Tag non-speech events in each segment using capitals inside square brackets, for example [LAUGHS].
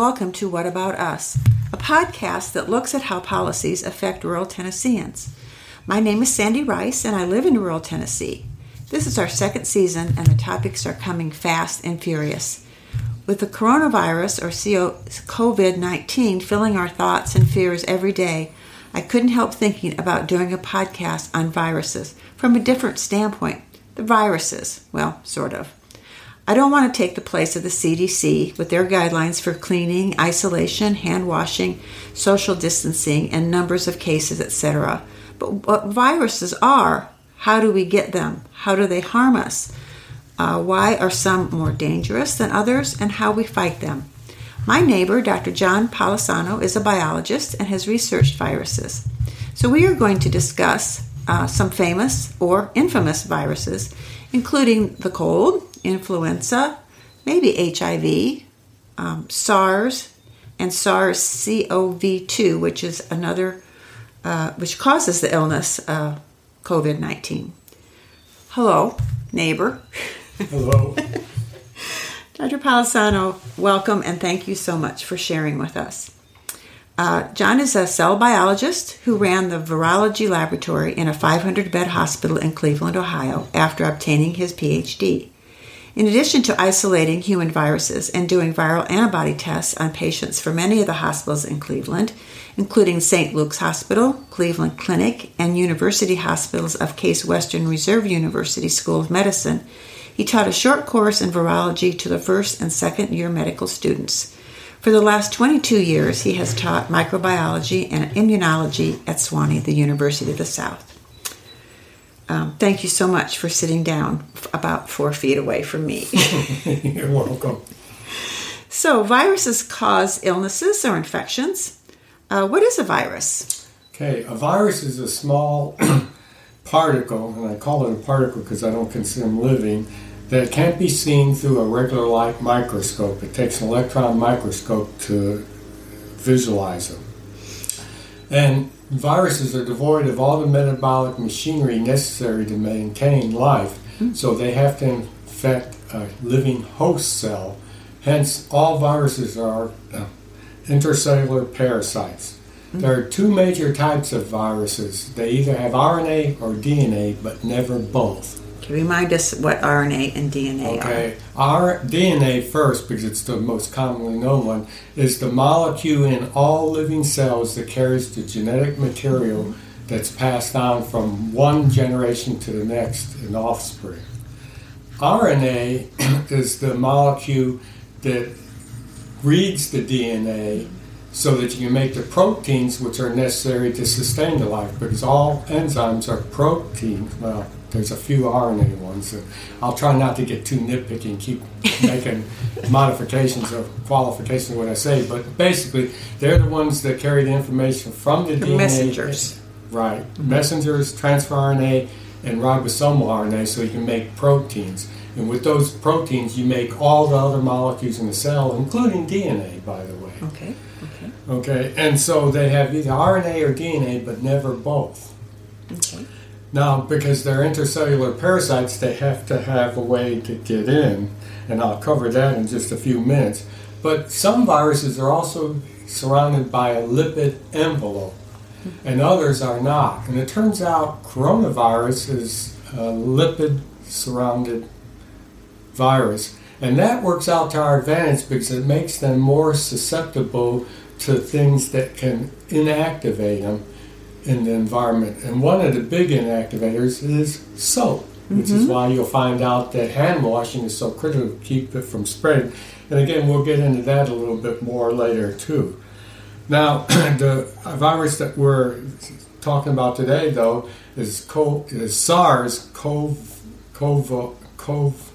welcome to What About Us, a podcast that looks at how policies affect rural Tennesseans. My name is Sandy Rice, and I live in rural Tennessee. This is our second season, and the topics are coming fast and furious. With the coronavirus or COVID 19 filling our thoughts and fears every day, I couldn't help thinking about doing a podcast on viruses from a different standpoint. The viruses, well, sort of. I don't want to take the place of the CDC with their guidelines for cleaning, isolation, hand washing, social distancing, and numbers of cases, etc. But what viruses are, how do we get them? How do they harm us? Uh, why are some more dangerous than others, and how we fight them? My neighbor, Dr. John Palisano, is a biologist and has researched viruses. So we are going to discuss uh, some famous or infamous viruses, including the cold, influenza, maybe HIV, um, SARS, and SARS CoV 2, which is another, uh, which causes the illness, uh, COVID 19. Hello, neighbor. Hello. [LAUGHS] Dr. Palisano, welcome and thank you so much for sharing with us. Uh, John is a cell biologist who ran the virology laboratory in a 500 bed hospital in Cleveland, Ohio, after obtaining his PhD. In addition to isolating human viruses and doing viral antibody tests on patients for many of the hospitals in Cleveland, including St. Luke's Hospital, Cleveland Clinic, and University Hospitals of Case Western Reserve University School of Medicine, he taught a short course in virology to the first and second year medical students. For the last 22 years, he has taught microbiology and immunology at Sewanee, the University of the South. Um, thank you so much for sitting down about four feet away from me. [LAUGHS] You're welcome. So, viruses cause illnesses or infections. Uh, what is a virus? Okay, a virus is a small [CLEARS THROAT] particle, and I call it a particle because I don't consider them living, that can't be seen through a regular light microscope. It takes an electron microscope to visualize them. And viruses are devoid of all the metabolic machinery necessary to maintain life, mm-hmm. so they have to infect a living host cell. Hence, all viruses are uh, intercellular parasites. Mm-hmm. There are two major types of viruses. They either have RNA or DNA, but never both. Remind us what RNA and DNA okay. are? Okay, our DNA first, because it's the most commonly known one, is the molecule in all living cells that carries the genetic material that's passed on from one generation to the next in offspring. RNA [CLEARS THROAT] is the molecule that reads the DNA so that you can make the proteins which are necessary to sustain the life because all enzymes are proteins. Well, there's a few RNA ones. So I'll try not to get too nitpicky and keep making [LAUGHS] modifications or qualifications of what I say, but basically, they're the ones that carry the information from the, the DNA. Messengers. Right. Mm-hmm. Messengers, transfer RNA, and ribosomal RNA so you can make proteins. And with those proteins, you make all the other molecules in the cell, including DNA, by the way. Okay. Okay. Okay. And so they have either RNA or DNA, but never both. Okay. Now, because they're intercellular parasites, they have to have a way to get in, and I'll cover that in just a few minutes. But some viruses are also surrounded by a lipid envelope, and others are not. And it turns out coronavirus is a lipid surrounded virus. And that works out to our advantage because it makes them more susceptible to things that can inactivate them in the environment. And one of the big inactivators is soap, which mm-hmm. is why you'll find out that hand washing is so critical to keep it from spreading. And again, we'll get into that a little bit more later too. Now, [CLEARS THROAT] the virus that we're talking about today, though, is, co- is SARS CoV, CoV, CoV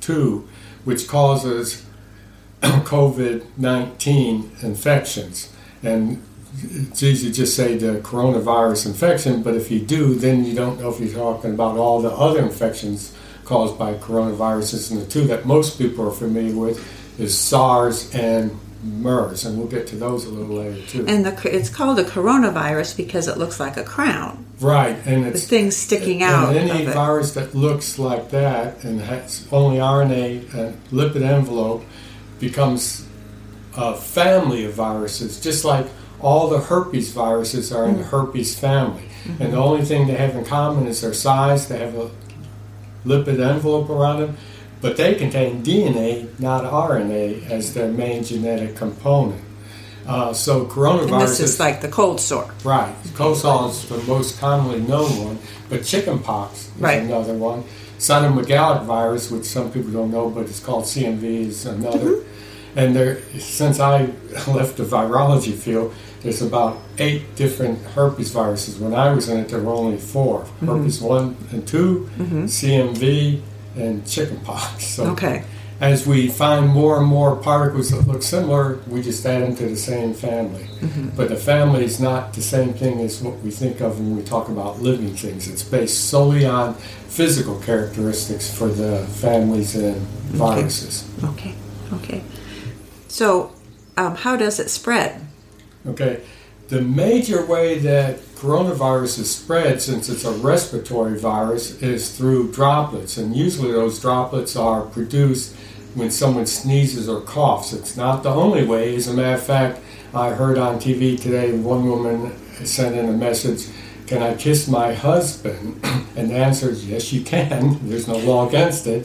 2, which causes [CLEARS THROAT] COVID 19 infections. And it's easy to just say the coronavirus infection, but if you do, then you don't know if you're talking about all the other infections caused by coronaviruses. And the two that most people are familiar with is SARS and MERS, and we'll get to those a little later too. And the, it's called a coronavirus because it looks like a crown. Right, and it's the things sticking out. And any virus that looks like that and has only RNA and lipid envelope becomes a family of viruses, just like all the herpes viruses are in the herpes family. And the only thing they have in common is their size. They have a lipid envelope around them, but they contain DNA, not RNA, as their main genetic component. Uh, so coronavirus And this is like the cold sore. Right. Cold sore is the most commonly known one, but chickenpox is Right. another one. Cytomegalic virus, which some people don't know, but it's called CMV, is another. Mm-hmm. And there, since I [LAUGHS] left the virology field, there's about eight different herpes viruses. When I was in it, there were only 4 Mm-hmm. herpes one and 2 CMV, and chickenpox. [LAUGHS] So Okay. as we find more and more particles that look similar, we just add them to the same family. But the family is not the same thing as what we think of when we talk about living things. It's based solely on physical characteristics for the families and viruses. Okay. Okay. So, um, how does it spread? Okay, the major way that coronavirus is spread, since it's a respiratory virus, is through droplets, and usually those droplets are produced when someone sneezes or coughs. It's not the only way. As a matter of fact, I heard on TV today one woman sent in a message. Can I kiss my husband? [CLEARS THROAT] And the answer is yes, you can. [LAUGHS] There's no law against it.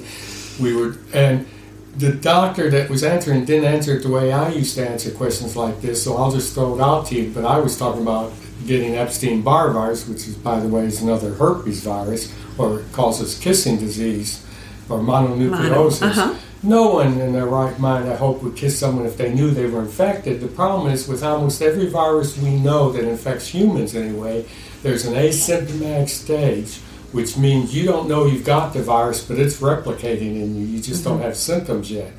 We were, and the doctor that was answering didn't answer it the way I used to answer questions like this, so I'll just throw it out to you. But I was talking about getting Epstein Barr virus, which is, by the way, is another herpes virus, or causes kissing disease or mononucleosis. Mono, uh-huh. No one in their right mind, I hope, would kiss someone if they knew they were infected. The problem is with almost every virus we know that infects humans anyway, there's an asymptomatic stage, which means you don't know you've got the virus, but it's replicating in you. You just don't mm-hmm. have symptoms yet.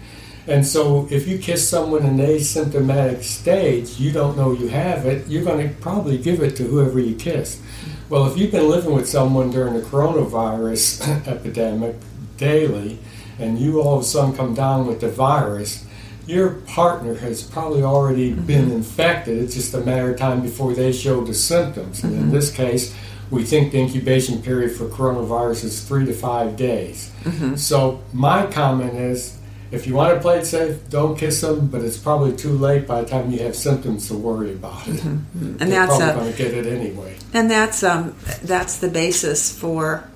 And so, if you kiss someone in an asymptomatic stage, you don't know you have it, you're going to probably give it to whoever you kiss. Well, if you've been living with someone during the coronavirus [COUGHS] epidemic daily, and you all of a sudden come down with the virus, your partner has probably already been mm-hmm. infected. It's just a matter of time before they show the symptoms. And in mm-hmm. this case, we think the incubation period for coronavirus is three to five days. Mm-hmm. So, my comment is if you want to play it safe, don't kiss them, but it's probably too late by the time you have symptoms to worry about it. Mm-hmm. Mm-hmm. And They're that's probably uh, a going to get it anyway. and that's um that's the basis for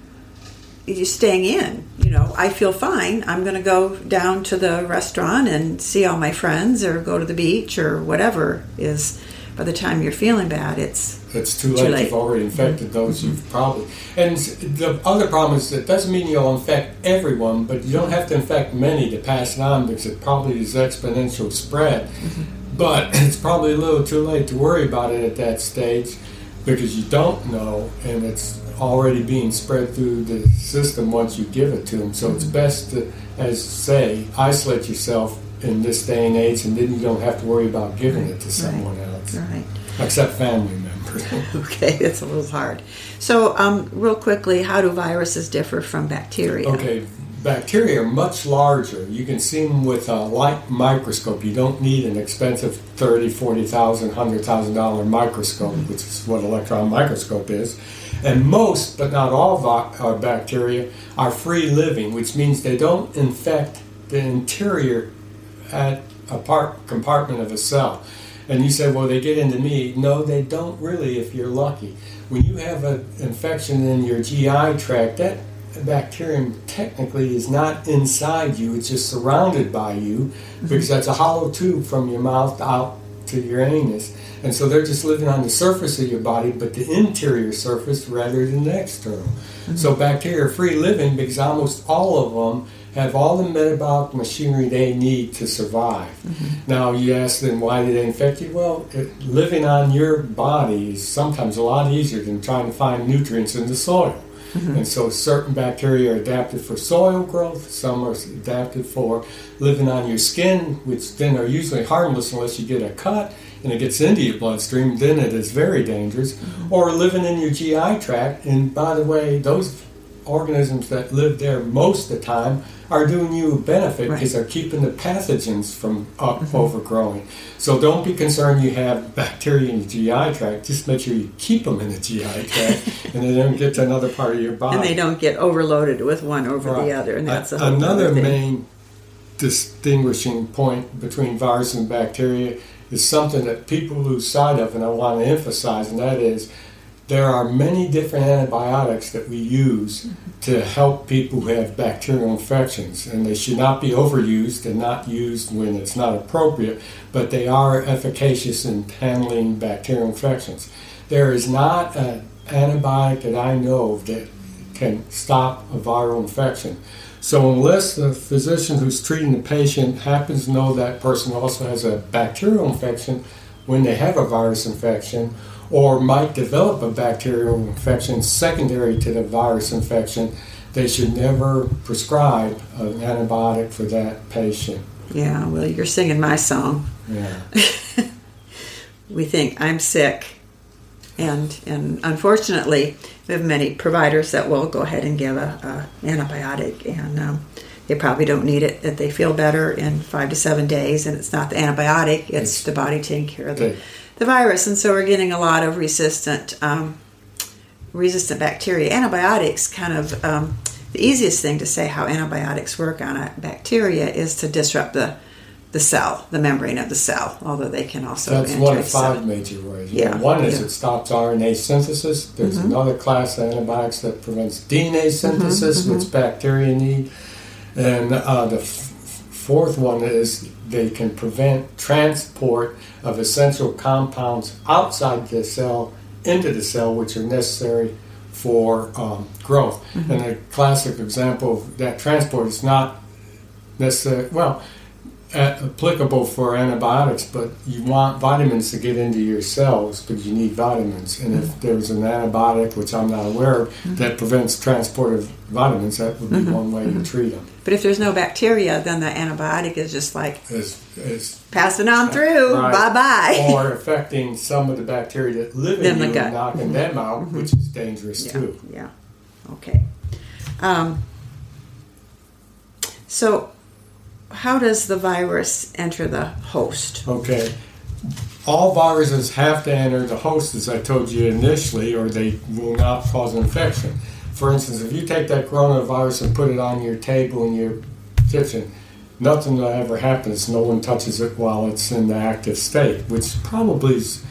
you staying in. You know, I feel fine. I'm going to go down to the restaurant and see all my friends, or go to the beach, or whatever is. By the time you're feeling bad, it's It's too Too late. late. You've already infected mm-hmm. those you've mm-hmm. probably. And the other problem is that doesn't mean you'll infect everyone, but you don't have to infect many to pass it on because it probably is exponential spread. Mm-hmm. But [LAUGHS] it's probably a little too late to worry about it at that stage because you don't know and it's already being spread through the system once you give it to them. So it's best to, as say, isolate yourself in this day and age and then you don't have to worry about giving it to someone else, right. except family members. [LAUGHS] Okay, it's a little hard. So, um, real quickly, how do viruses differ from bacteria? Okay, bacteria are much larger. You can see them with a light microscope. You don't need an expensive thirty, forty thousand, hundred thousand dollar microscope, which is what electron microscope is. And most, but not all, uh, bacteria are free living, which means they don't infect the interior at a part compartment of a cell. And you say, well, they get into me. No, they don't really if you're lucky. When you have an infection in your GI tract, that bacterium technically is not inside you, it's just surrounded by you mm-hmm. because that's a hollow tube from your mouth out to your anus. And so they're just living on the surface of your body, but the interior surface rather than the external. Mm-hmm. So bacteria are free living because almost all of them have all the metabolic machinery they need to survive. Mm-hmm. Now you ask them why do they infect you? Well, it, living on your body is sometimes a lot easier than trying to find nutrients in the soil. Mm-hmm. And so certain bacteria are adapted for soil growth, some are adapted for living on your skin, which then are usually harmless unless you get a cut and it gets into your bloodstream, then it is very dangerous. Mm-hmm. Or living in your GI tract, and by the way, those organisms that live there most of the time are doing you a benefit Right. because they're keeping the pathogens from up mm-hmm. overgrowing. So don't be concerned you have bacteria in your GI tract. Just make sure you keep them in the GI tract [LAUGHS] and they don't get to another part of your body. And they don't get overloaded with one over Right. the other, and that's a another main distinguishing point between virus and bacteria is something that people lose sight of, and I want to emphasize, and that is there are many different antibiotics that we use to help people who have bacterial infections, and they should not be overused and not used when it's not appropriate, but they are efficacious in handling bacterial infections. There is not an antibiotic that I know of that can stop a viral infection. So, unless the physician who's treating the patient happens to know that person also has a bacterial infection when they have a virus infection, or might develop a bacterial infection secondary to the virus infection, they should never prescribe an antibiotic for that patient. Yeah, well, you're singing my song. Yeah. [LAUGHS] we think I'm sick, and and unfortunately, we have many providers that will go ahead and give a, a antibiotic, and um, they probably don't need it. That they feel better in five to seven days, and it's not the antibiotic; it's, It's- the body taking care of the. The virus, and so we're getting a lot of resistant um, resistant bacteria. Antibiotics kind of um, the easiest thing to say how antibiotics work on a bacteria is to disrupt the the cell, the membrane of the cell, although they can also That's one of the cell. five major ways. Yeah, One is yeah. Mm-hmm. it stops RNA synthesis. There's another class of antibiotics that prevents DNA synthesis, which bacteria need. And uh, the f- fourth one is they can prevent transport of essential compounds outside the cell into the cell, which are necessary for um, growth. Mm-hmm. And a classic example of that transport is not necessarily, well, applicable for antibiotics, but you want vitamins to get into your cells because you need vitamins. And if there's an antibiotic, which I'm not aware of, that prevents transport of vitamins, that would be one way to treat them. But if there's no bacteria, then the antibiotic is just like Is, is passing on through. Right. Bye bye. or affecting some of the bacteria that live in In the you gut. and knocking them out, which is dangerous yeah. too. Yeah. Okay. Um, so, how does the virus enter the host? Okay. All viruses have to enter the host, as I told you initially, or they will not cause infection. For instance, if you take that coronavirus and put it on your table in your kitchen, nothing will ever happen. No one touches it while it's in the active state, which probably is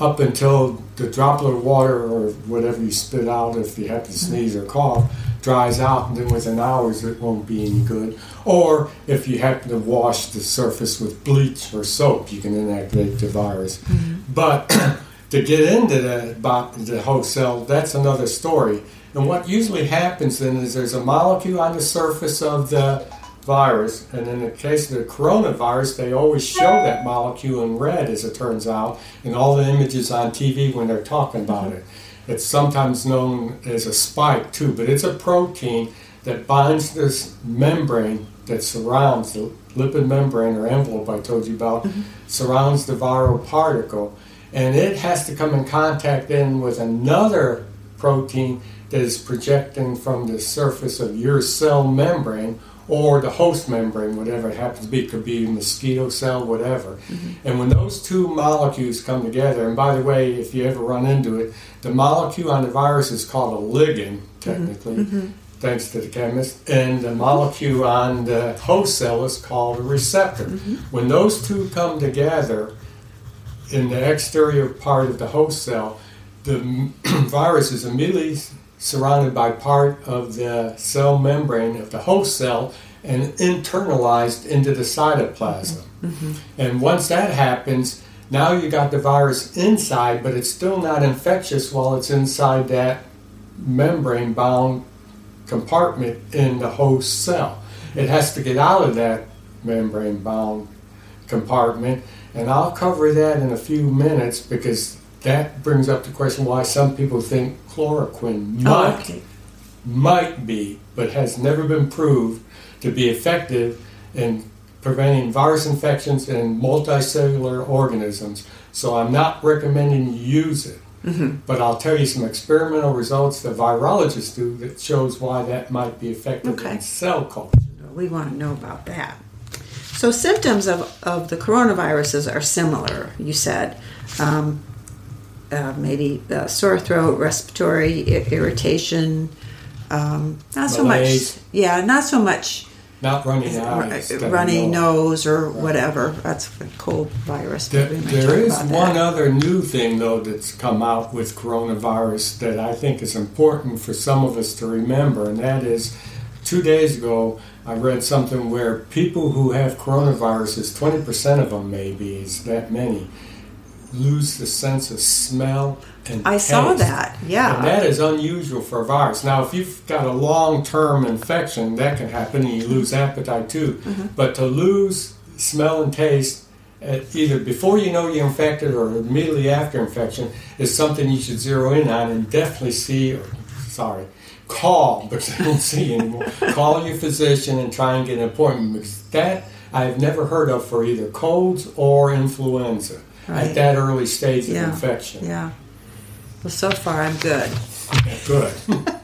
up until the droplet of water or whatever you spit out, if you have to mm-hmm. sneeze or cough, dries out, and then within hours it won't be any good. Or if you happen to wash the surface with bleach or soap, you can inactivate the virus. Mm-hmm. But [CLEARS THROAT] to get into the, the host cell, that's another story. And what usually happens then is there's a molecule on the surface of the virus, and in the case of the coronavirus, they always show that molecule in red, as it turns out, in all the images on TV when they're talking about it. It's sometimes known as a spike too, but it's a protein that binds this membrane that surrounds the lipid membrane or envelope I told you about, mm-hmm. surrounds the viral particle, and it has to come in contact then with another protein that is projecting from the surface of your cell membrane or the host membrane, whatever it happens to be. It could be a mosquito cell, whatever. Mm-hmm. And when those two molecules come together, and by the way, if you ever run into it, the molecule on the virus is called a ligand, technically, mm-hmm. Mm-hmm. thanks to the chemist, and the molecule on the host cell is called a receptor. When those two come together, in the exterior part of the host cell, the [CLEARS THROAT] virus is immediately surrounded by part of the cell membrane of the host cell and internalized into the cytoplasm. Mm-hmm. And once that happens, now you got the virus inside, but it's still not infectious while it's inside that membrane bound compartment in the host cell. It has to get out of that membrane bound compartment, and I'll cover that in a few minutes because that brings up the question why some people think chloroquine Oh, might okay. might be, but has never been proved to be effective in preventing virus infections in multicellular organisms. So I'm not recommending you use it. Mm-hmm. But I'll tell you some experimental results that virologists do that shows why that might be effective Okay. in cell culture. We want to know about that. So, symptoms of, of the coronaviruses are similar, you said. Um, uh, maybe uh, sore throat, respiratory I- irritation. Um, not so Malaise. much, yeah, not so much not running eyes. that I runny of. nose or whatever. That's a cold virus. There, We may talk is about one that. other new thing, though, that's come out with coronavirus that I think is important for some of us to remember, and that is two days ago I read something where people who have coronaviruses, 20% of them maybe, is that many, lose the sense of smell and I saw that. Yeah. And that is unusual for a virus. Now, if you've got a long term infection, that can happen and you lose appetite too. Mm-hmm. But to lose smell and taste uh, either before you know you're infected or immediately after infection is something you should zero in on and definitely see, or, sorry, call, [LAUGHS] because I don't see anymore. call your physician and try and get an appointment because that I've never heard of for either colds or influenza Right. at that early stage of infection. yeah. Well, so far I'm good. [LAUGHS] Good. [LAUGHS]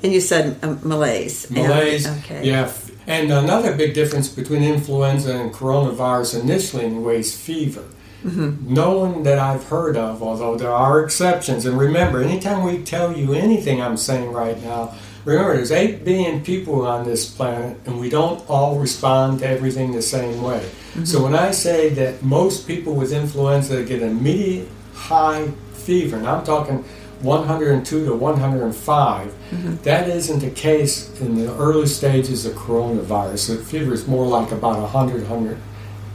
And you said um, malaise. And- Malaise, okay. yeah. And another big difference between influenza and coronavirus initially, anyway, is fever. Mm-hmm. No one that I've heard of, although there are exceptions. And remember, anytime we tell you anything I'm saying right now, remember there's 8 billion people on this planet, and we don't all respond to everything the same way. Mm-hmm. So when I say that most people with influenza get immediate high fever, and I'm talking 102 to 105, Mm-hmm. that isn't the case in the early stages of coronavirus. The fever is more like about 100,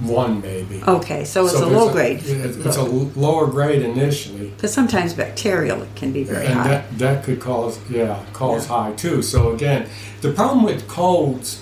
101 maybe. Okay, so it's a low grade. It's a lower grade initially. Because sometimes bacterial can be very high. and high. that, that could cause yeah cause Yeah. high too so again the problem with colds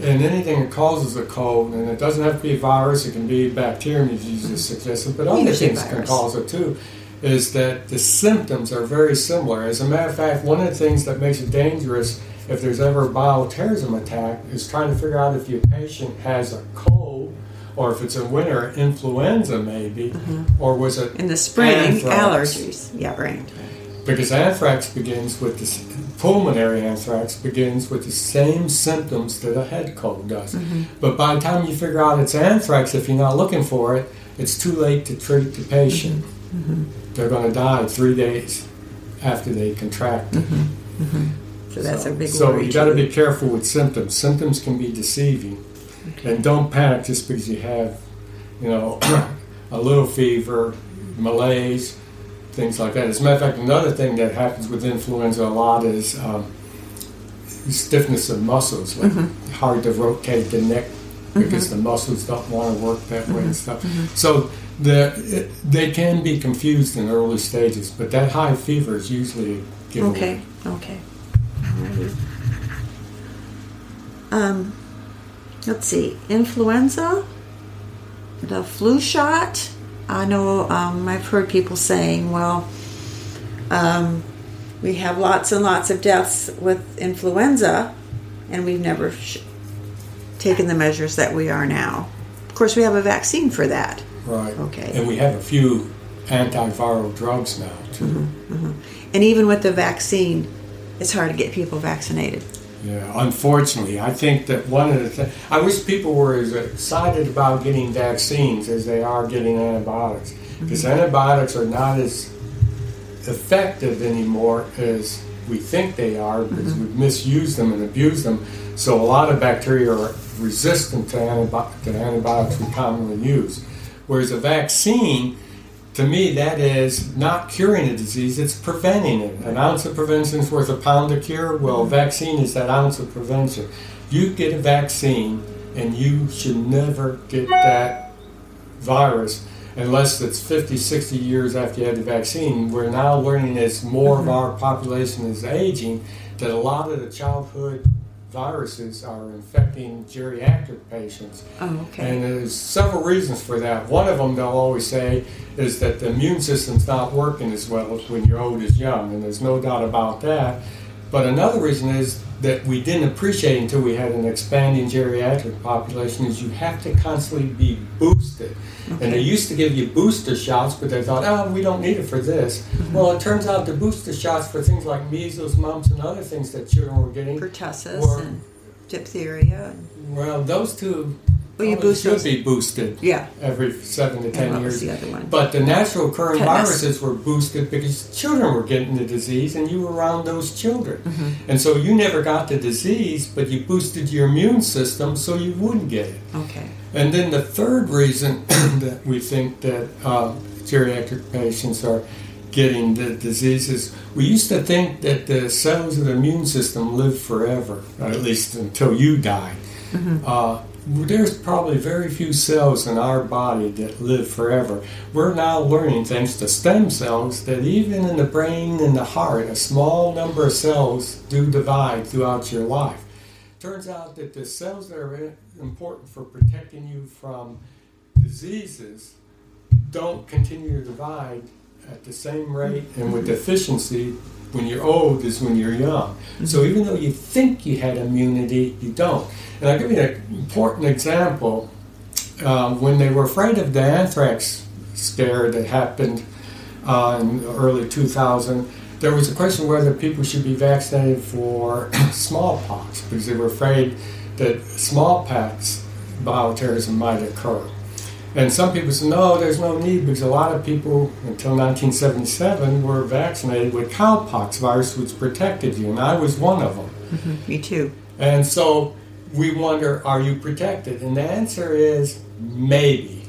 and anything that causes a cold and it doesn't have to be a virus it can be bacterium as you just suggested but other things can cause it too is that the symptoms are very similar as a matter of fact one of the things that makes it dangerous if there's ever a bioterrorism attack is trying to figure out if your patient has a cold or if it's a winter influenza maybe mm-hmm. or was it Mm-hmm. In the spring, anthrax? allergies. Yeah, right. Because anthrax begins with the pulmonary anthrax begins with the same symptoms that a head cold does. Mm-hmm. But by the time you figure out it's anthrax, if you're not looking for it, it's too late to treat the patient. Mm-hmm. They're going to die three days after they contract it. So that's a big so you got to be careful with symptoms. Symptoms can be deceiving, and don't panic just because you have, you know, [COUGHS] a little fever, malaise, things like that. As a matter of fact, another thing that happens with influenza a lot is um, stiffness of muscles, like Mm-hmm. hard to rotate the neck because the muscles don't want to work that way Mm-hmm. and stuff. So the it, they can be confused in early stages, but that high fever is usually a giveaway. Okay, okay. Alrighty. Um, let's see. Influenza, the flu shot. I know um, I've heard people saying, well, um, we have lots and lots of deaths with influenza, and we've never sh- taken the measures that we are now. Of course, we have a vaccine for that. Right. Okay. And we have a few antiviral drugs now too. Mm-hmm. And even with the vaccine, it's hard to get people vaccinated. Yeah. Unfortunately, I think that one of the things I wish people were as excited about getting vaccines as they are getting antibiotics, mm-hmm. because antibiotics are not as effective anymore as we think they are because mm-hmm. we've misused them and abused them. So a lot of bacteria are resistant to, antibi- to antibiotics we commonly use. Whereas a vaccine, to me, that is not curing a disease, it's preventing it. An ounce of prevention is worth a pound of cure. Well, a vaccine is that ounce of prevention. You get a vaccine, and you should never get that virus unless it's 50, 60 years after you had the vaccine. We're now learning as more of mm-hmm. our population is aging that a lot of the childhood viruses are infecting geriatric patients. Oh, okay. And there's several reasons for that. One of them they'll always say is that the immune system's not working as well as when you're old as young, and there's no doubt about that. But another reason is that we didn't appreciate until we had an expanding geriatric population is you have to constantly be boosted. And they used to give you booster shots, but they thought, oh, we don't need it for this. Mm-hmm. Well, it turns out the booster shots for things like measles, mumps, and other things that children were getting pertussis Or- and diphtheria. well, those two Well, you boost should those- be boosted Yeah. every seven to ten what was years. the other one? But the natural occurring Tetanus. viruses were boosted because children were getting the disease and you were around those children. Mm-hmm. And so you never got the disease, but you boosted your immune system so you wouldn't get it. Okay. And then the third reason [CLEARS THROAT] that we think that uh, geriatric patients are getting the diseases, we used to think that the cells of the immune system live forever, or at least until you died. Uh, there's probably very few cells in our body that live forever. We're now learning, thanks to stem cells, that even in the brain and the heart, a small number of cells do divide throughout your life. Turns out that the cells that are important for protecting you from diseases don't continue to divide at the same rate and with efficiency when you're old as when you're young. So even though you think you had immunity, you don't. And I'll give you an important example. Um, when they were afraid of the anthrax scare that happened uh, in early 2000, there was a question whether people should be vaccinated for [COUGHS] smallpox because they were afraid that smallpox bioterrorism might occur. And some people say, no, there's no need because a lot of people until 1977 were vaccinated with cowpox virus, which protected you, and I was one of them. Mhm. Me too. And so we wonder, are you protected? And the answer is maybe.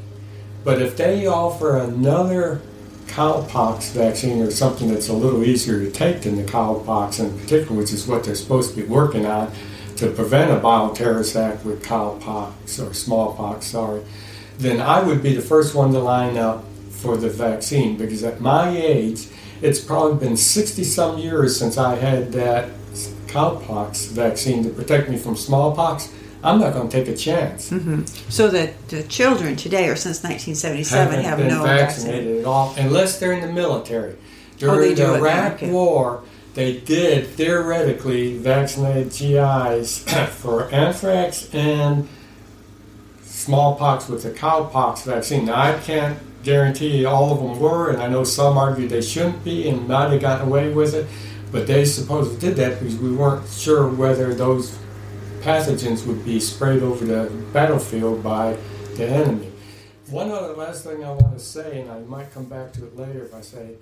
But if they offer another cowpox vaccine or something that's a little easier to take than the cowpox in particular, which is what they're supposed to be working on to prevent a bioterrorist act with cowpox or smallpox, sorry, then I would be the first one to line up for the vaccine because at my age, it's probably been 60 some years since I had that cowpox vaccine to protect me from smallpox. I'm not going to take a chance. Mm-hmm. So that the children today, or since 1977, Haven't been no vaccinated at all, unless they're in the military. Oh, During Oh, the Iraq okay. War, they did theoretically vaccinate GIs [COUGHS] for anthrax and smallpox with the cowpox vaccine. Now, I can't guarantee all of them were, and I know some argued they shouldn't be and might have gotten away with it, but they supposedly did that because we weren't sure whether those pathogens would be sprayed over the battlefield by the enemy. One other last thing I want to say, and I might come back to it later if I say,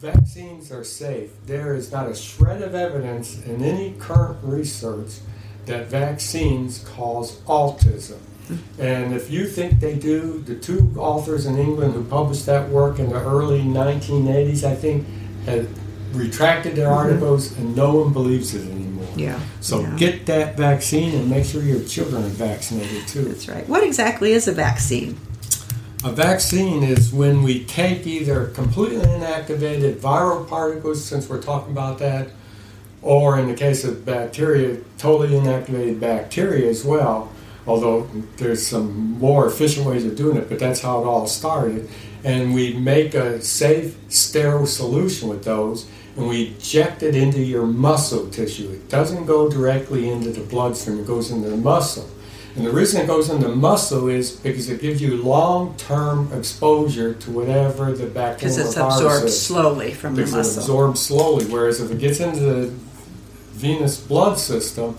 vaccines are safe. There is not a shred of evidence in any current research that vaccines cause autism. And if you think they do, the two authors in England who published that work in the early 1980s, I think, had retracted their mm-hmm. articles, and no one believes it anymore. Yeah. So yeah. get that vaccine and make sure your children are vaccinated too. That's right. What exactly is a vaccine? A vaccine is when we take either completely inactivated viral particles, since we're talking about that, or in the case of bacteria, totally inactivated bacteria as well. Although there's some more efficient ways of doing it, but that's how it all started. And we make a safe, sterile solution with those, and we inject it into your muscle tissue. It doesn't go directly into the bloodstream, it goes into the muscle. And the reason it goes into muscle is because it gives you long-term exposure to whatever the bacteria is. Because it's absorbed is. slowly from the Because it muscle. absorbs slowly. Whereas if it gets into the venous blood system,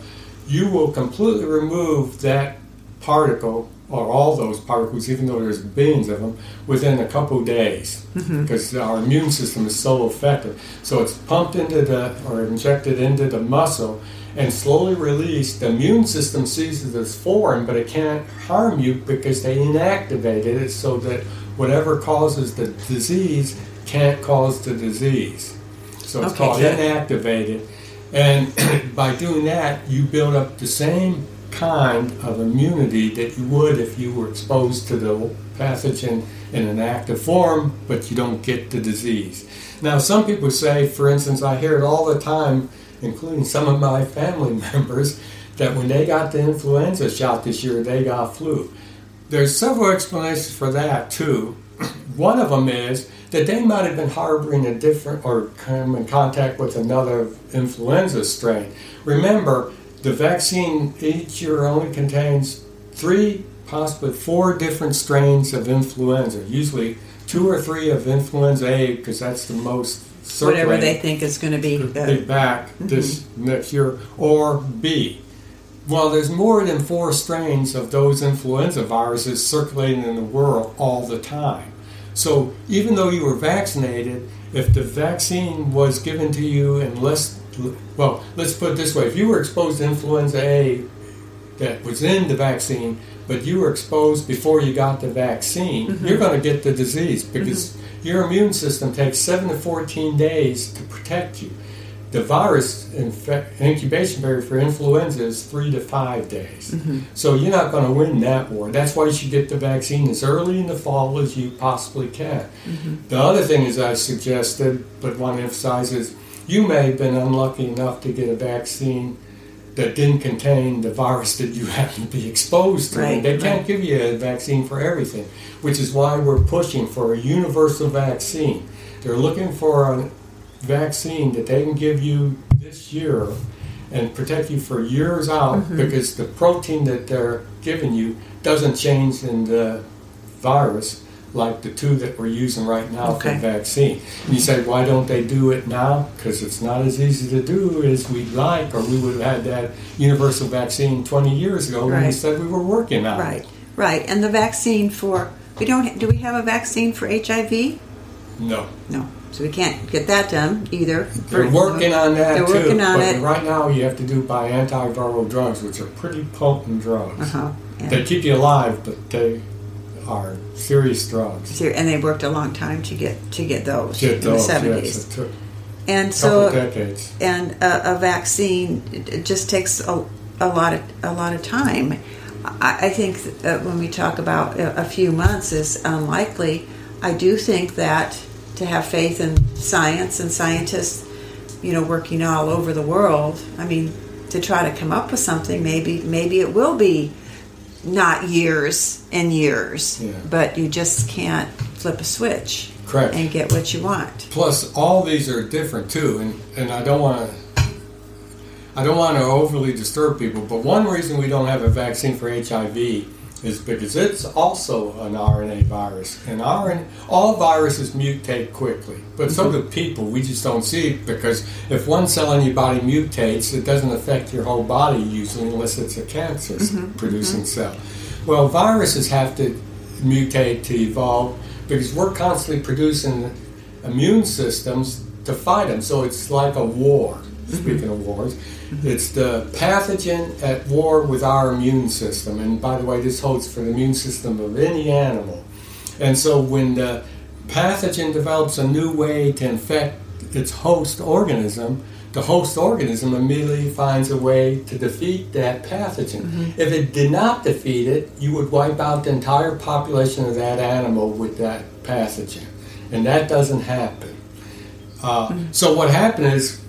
you will completely remove that particle or all those particles, even though there's billions of them, within a couple days Mm-hmm. because our immune system is so effective. So it's pumped into the or injected into the muscle and slowly released. The immune system sees it as foreign, but it can't harm you because they inactivated it so that whatever causes the disease can't cause the disease. So it's Okay, called good. inactivated. And [CLEARS THROAT] by doing that, you build up the same kind of immunity that you would if you were exposed to the pathogen in an active form, but you don't get the disease. Now, some people say, for instance, I hear it all the time, including some of my [LAUGHS] family members, that when they got the influenza shot this year, they got flu. There's several explanations for that too. [CLEARS THROAT] One of them is that they might have been harboring a different or come in contact with another influenza strain. Remember, the vaccine each year only contains three, possibly four different strains of influenza. Usually two or three of influenza A because that's the most Whatever they think is going to be. Uh, back this next year, or B. Well, there's more than four strains of those influenza viruses circulating in the world all the time. So even though you were vaccinated, if the vaccine was given to you and less, well, let's put it this way: if you were exposed to influenza A that was in the vaccine, but you were exposed before you got the vaccine, mm-hmm. you're going to get the disease because mm-hmm. your immune system takes seven to 14 days to protect you. The virus infe- incubation period for influenza is three to five days. Mm-hmm. So you're not going to win that war. That's why you should get the vaccine as early in the fall as you possibly can. Mm-hmm. The other thing is I suggested, but want to emphasize is you may have been unlucky enough to get a vaccine that didn't contain the virus that you [LAUGHS] happen to be exposed to. Right, they can't give you a vaccine for everything, which is why we're pushing for a universal vaccine. They're looking for a vaccine that they can give you this year and protect you for years out mm-hmm. because the protein that they're giving you doesn't change in the virus like the two that we're using right now okay. for the vaccine. And you say, why don't they do it now? Because it's not as easy to do as we'd like, or we would have had that universal vaccine 20 years ago right. when we said we were working on right. it. Right, right. And the vaccine for, we don't, do we have a vaccine for HIV? No. No. So we can't get that done either. They're working on that They're too. working on but it. right now you have to do by antiviral drugs, which are pretty potent drugs. Uh-huh. Yeah. They keep you alive, but they are serious drugs. And they worked a long time to get to get those get in those, the seventies. Yes, and so decades. and a, a, vaccine it just takes a, a lot of a lot of time. I, I think when we talk about a, a few months is unlikely. I do think that to have faith in science and scientists, you know, working all over the world. I mean, to try to come up with something, maybe maybe it will be not years and years, yeah. but you just can't flip a switch Correct. and get what you want. Plus, all these are different too, and, and I don't want to. I don't want to overly disturb people, but one reason we don't have a vaccine for HIV is because it's also an RNA virus, and RNA, all viruses mutate quickly, but so do people. We just don't see it because if one cell in your body mutates, it doesn't affect your whole body usually, unless it's a cancer-producing mm-hmm. cell. Well, viruses have to mutate to evolve because we're constantly producing immune systems to fight them. So it's like a war. Mm-hmm. Speaking of wars it's the pathogen at war with our immune system. And by the way, this holds for the immune system of any animal. And so when the pathogen develops a new way to infect its host organism, the host organism immediately finds a way to defeat that pathogen. Mm-hmm. If it did not defeat it, you would wipe out the entire population of that animal with that pathogen. And that doesn't happen. Uh, mm-hmm. So what happened is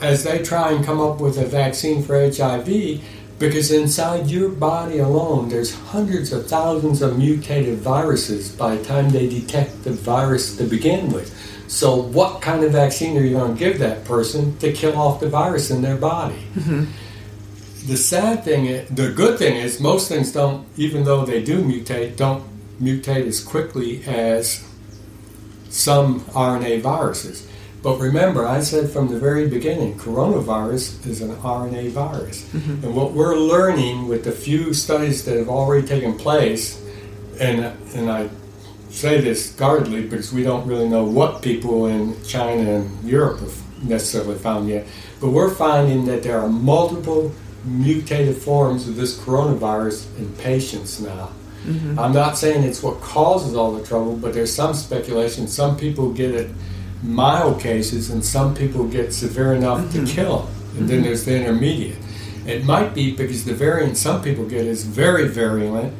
as they try and come up with a vaccine for HIV, because inside your body alone, there's hundreds of thousands of mutated viruses by the time they detect the virus to begin with. So, what kind of vaccine are you going to give that person to kill off the virus in their body? Mm-hmm. The sad thing, is, the good thing is, most things don't, even though they do mutate, don't mutate as quickly as some RNA viruses. But remember, I said from the very beginning, coronavirus is an RNA virus. Mm-hmm. And what we're learning with the few studies that have already taken place, and, and I say this guardedly because we don't really know what people in China and Europe have necessarily found yet, but we're finding that there are multiple mutated forms of this coronavirus in patients now. Mm-hmm. I'm not saying it's what causes all the trouble, but there's some speculation. Some people get it mild cases, and some people get severe enough mm-hmm. to kill. And mm-hmm. then there's the intermediate. It might be because the variant some people get is very virulent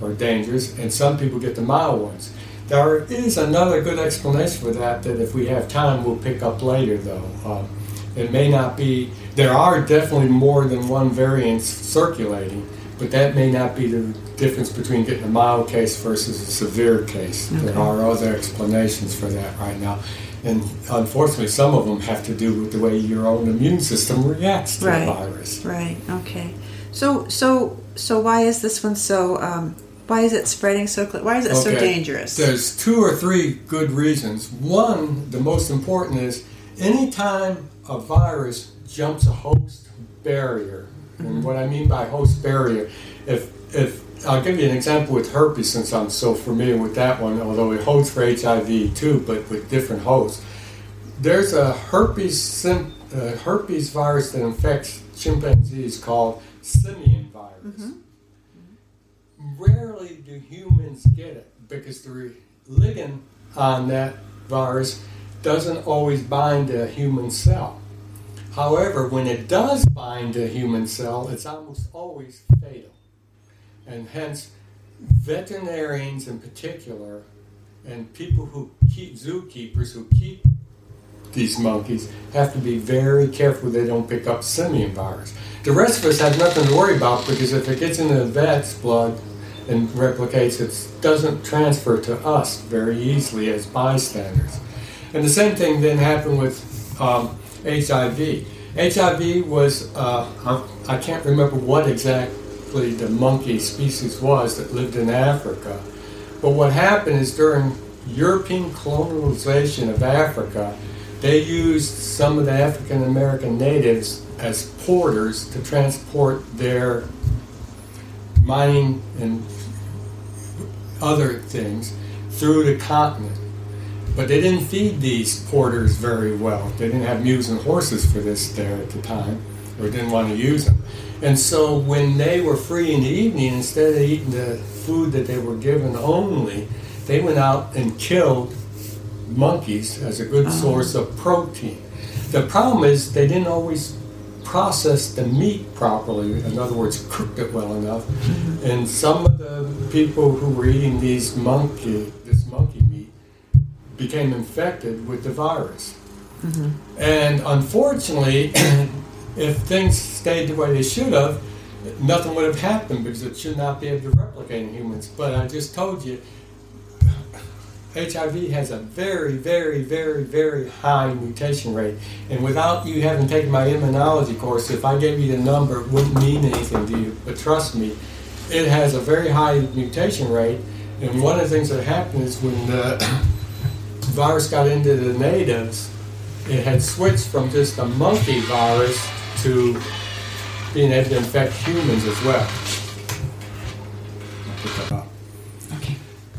or dangerous, and some people get the mild ones. There is another good explanation for that that if we have time we'll pick up later, though. Um, it may not be, there are definitely more than one variant circulating, but that may not be the difference between getting a mild case versus a severe case. Okay. There are other explanations for that right now and unfortunately, some of them have to do with the way your own immune system reacts to right. the virus. Right. Okay. So, so, so, why is this one so? Um, why is it spreading so? Why is it okay. so dangerous? There's two or three good reasons. One, the most important is anytime a virus jumps a host barrier, Mm-hmm. And what I mean by host barrier, if if I'll give you an example with herpes since I'm so familiar with that one, although it holds for HIV too, but with different hosts. There's a herpes uh, herpes virus that infects chimpanzees called simian virus. Mm-hmm. Rarely do humans get it because the ligand on that virus doesn't always bind to a human cell. However, when it does bind to a human cell, it's almost always fatal. And hence, veterinarians in particular, and people who keep zookeepers who keep these monkeys have to be very careful they don't pick up simian virus. The rest of us have nothing to worry about because if it gets into the vet's blood and replicates, it doesn't transfer to us very easily as bystanders. And the same thing then happened with um, HIV. HIV was, uh, I can't remember what exactly the monkey species was that lived in Africa. But what happened is during European colonization of Africa, they used some of the African American natives as porters to transport their mining and other things through the continent. But they didn't feed these porters very well. They didn't have mules and horses for this there at the time, or didn't want to use them. And so when they were free in the evening, instead of eating the food that they were given only, they went out and killed monkeys as a good uh-huh. source of protein. The problem is they didn't always process the meat properly. In other words, cooked it well enough. Mm-hmm. And some of the people who were eating these monkey, this monkey meat, became infected with the virus. Mm-hmm. And unfortunately, [CLEARS THROAT] if things stayed the way they should have, nothing would have happened because it should not be able to replicate in humans. But I just told you HIV has a very, very, very, very high mutation rate. And without you having taken my immunology course, if I gave you the number, it wouldn't mean anything to you. But trust me, it has a very high mutation rate. And one of the things that happened is when the [COUGHS] virus got into the natives, it had switched from just a monkey virus to being able to infect humans as well.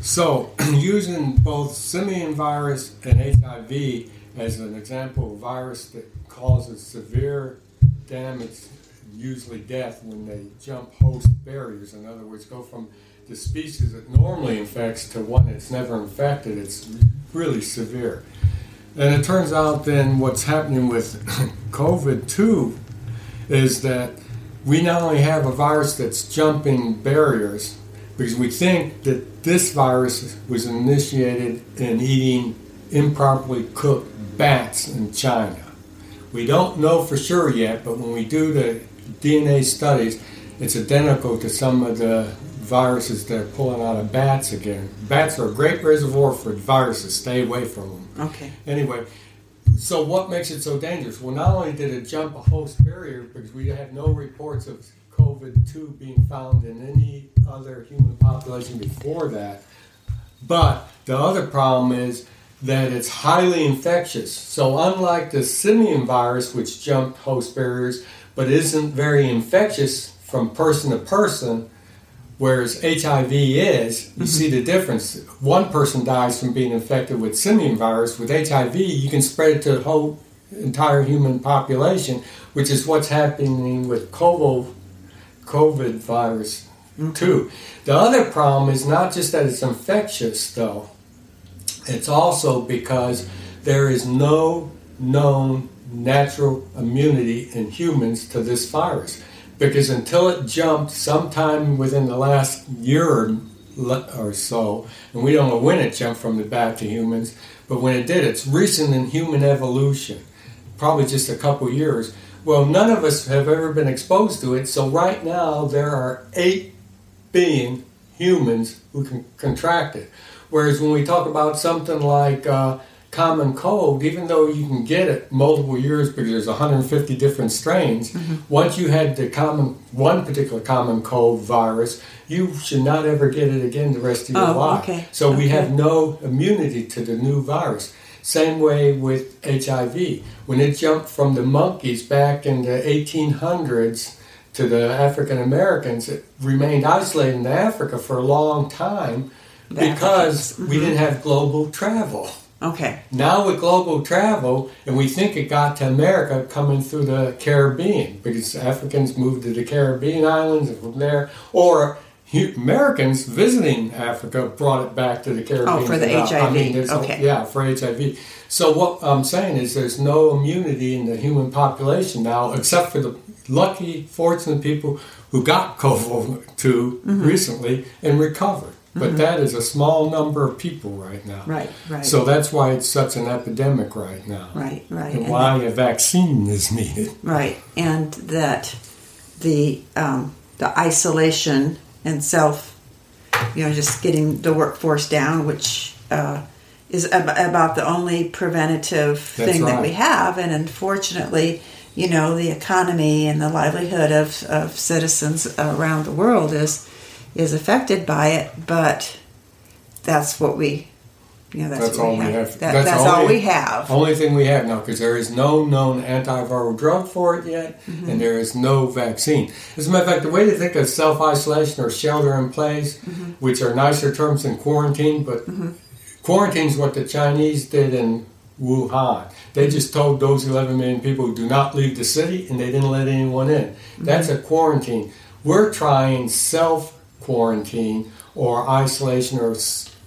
So, [CLEARS THROAT] using both simian virus and HIV as an example of a virus that causes severe damage, usually death, when they jump host barriers. In other words, go from the species that normally infects to one that's never infected, it's really severe. And it turns out then what's happening with [LAUGHS] COVID 2 is that we not only have a virus that's jumping barriers, because we think that this virus was initiated in eating improperly cooked bats in China. We don't know for sure yet, but when we do the DNA studies, it's identical to some of the viruses that are pulling out of bats again. Bats are a great reservoir for viruses. Stay away from them. Okay. Anyway, so what makes it so dangerous? Well, not only did it jump a host barrier because we have no reports of COVID 2 being found in any other human population before that. But the other problem is that it's highly infectious. So, unlike the simian virus, which jumped host barriers but isn't very infectious from person to person, whereas HIV is, you mm-hmm. see the difference. One person dies from being infected with simian virus. With HIV, you can spread it to the whole entire human population, which is what's happening with COVID COVID virus mm-hmm. too. The other problem is not just that it's infectious, though. It's also because there is no known natural immunity in humans to this virus. Because until it jumped sometime within the last year or so, and we don't know when it jumped from the bat to humans, but when it did, it's recent in human evolution, probably just a couple years. Well, none of us have ever been exposed to it, so right now there are 8 billion humans who can contract it. Whereas when we talk about something like uh, common cold, even though you can get it multiple years because there's 150 different strains, mm-hmm. once you had the common one particular common cold virus, you should not ever get it again the rest of your oh, life. Okay. So okay. we have no immunity to the new virus. Same way with HIV. When it jumped from the monkeys back in the 1800s to the African Americans it remained isolated in Africa for a long time because Africans, we didn't have global travel. Okay. Now with global travel, and we think it got to America coming through the Caribbean because Africans moved to the Caribbean islands and from there, or Americans visiting Africa brought it back to the Caribbean. Oh, for the without- HIV. there's a- Okay. yeah, for HIV. So what I'm saying is there's no immunity in the human population now, except for the lucky, fortunate people who got COVID-2 Mm-hmm. recently and recovered. But that is a small number of people right now. Right, right. So that's why it's such an epidemic right now. right, right. And And- why a vaccine is needed. Right, and that the um, the isolation and self, you know, just getting the workforce down, which uh, is ab- about the only preventative That's thing that we have, and unfortunately, you know, the economy and the livelihood of, of citizens around the world is is affected by it, but that's what we. You know, that's, That's all we have. have. That, That's that's, all all we- have. Only thing we have now, because there is no known antiviral drug for it yet, Mm-hmm. and there is no vaccine. As a matter of fact, the way to think of self isolation or shelter in place, Mm-hmm. which are nicer terms than quarantine, but quarantine is what the Chinese did in Wuhan. They just told those 11 million people do not leave the city, and they didn't let anyone in. That's a quarantine. We're trying self quarantine or isolation or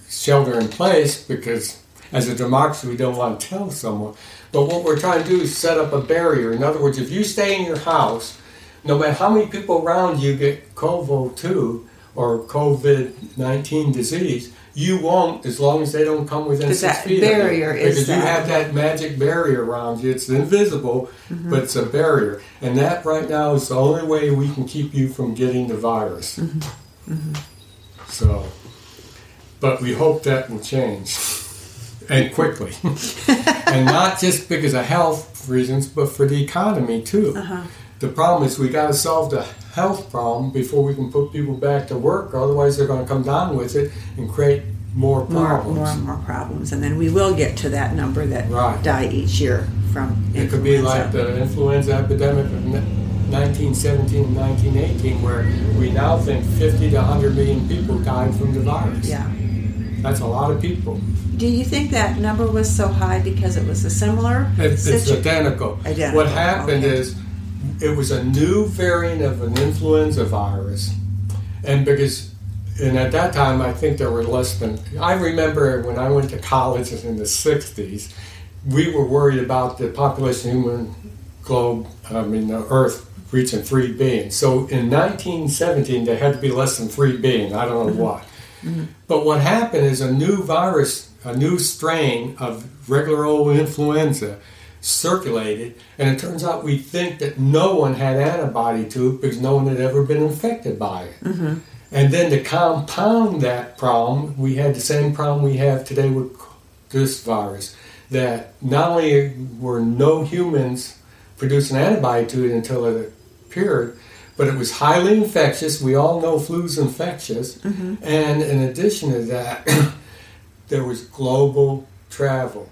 shelter in place because as a democracy we don't want to tell someone. But what we're trying to do is set up a barrier. In other words, if you stay in your house, no matter how many people around you get COVID 2 or COVID 19 disease, you won't as long as they don't come within Because six feet of you. barrier is Because you that- have that magic barrier around you. It's invisible, Mm-hmm. but it's a barrier. And that right now is the only way we can keep you from getting the virus. Mm-hmm. So, but we hope that will change and quickly. [LAUGHS] and not just because of health reasons, but for the economy too. Uh-huh. The problem is we got to solve the health problem before we can put people back to work. Otherwise, they're going to come down with it and create more more, problems. more and more problems, and then we will get to that number that Right. die each year from It could be like the influenza epidemic 1917 and 1918, where we now think 50 to 100 million people died from the virus. Yeah. That's a lot of people. Do you think that number was so high because it was a similar? It's, it's identical. Identical, What happened okay. is it was a new variant of an influenza virus, and because and at that time I think there were less than I remember when I went to college in the '60s, we were worried about the population of human globe, I mean the Earth reaching three billion. So in 1917 there had to be less than three billion. I don't know Mm-hmm. why. But what happened is a new virus, a new strain of regular old influenza circulated, and it turns out we think that no one had antibody to it because no one had ever been infected by it. And then to compound that problem, we had the same problem we have today with this virus that not only were no humans producing antibody to it until it appeared, but it was highly infectious. We all know flu's infectious. Mm-hmm. And in addition to that, [COUGHS] there was global travel.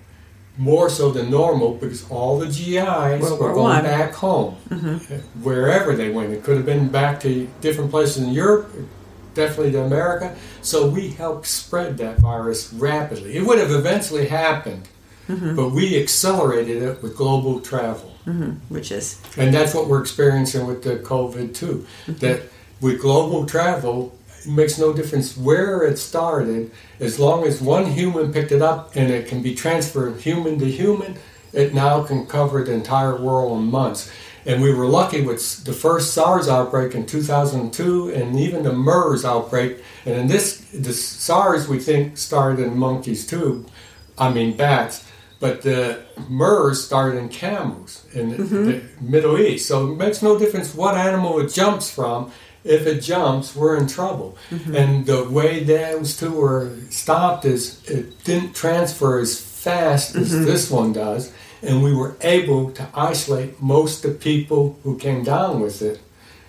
More so than normal because all the GIs were going One. back home, mm-hmm. uh, wherever they went. It could have been back to different places in Europe, definitely to America. So we helped spread that virus rapidly. It would have eventually happened, mm-hmm. but we accelerated it with global travel. Mm-hmm. which is And that's what we're experiencing with the COVID too. Mm-hmm. That with global travel, it makes no difference where it started, as long as one human picked it up and it can be transferred human to human, it now can cover the entire world in months. And we were lucky with the first SARS outbreak in 2002 and even the MERS outbreak. And in this, the SARS we think started in monkeys too, I mean bats. But the MERS started in camels in mm-hmm. the Middle East. So it makes no difference what animal it jumps from. If it jumps, we're in trouble. Mm-hmm. And the way those two were stopped is it didn't transfer as fast as mm-hmm. this one does. And we were able to isolate most of the people who came down with it,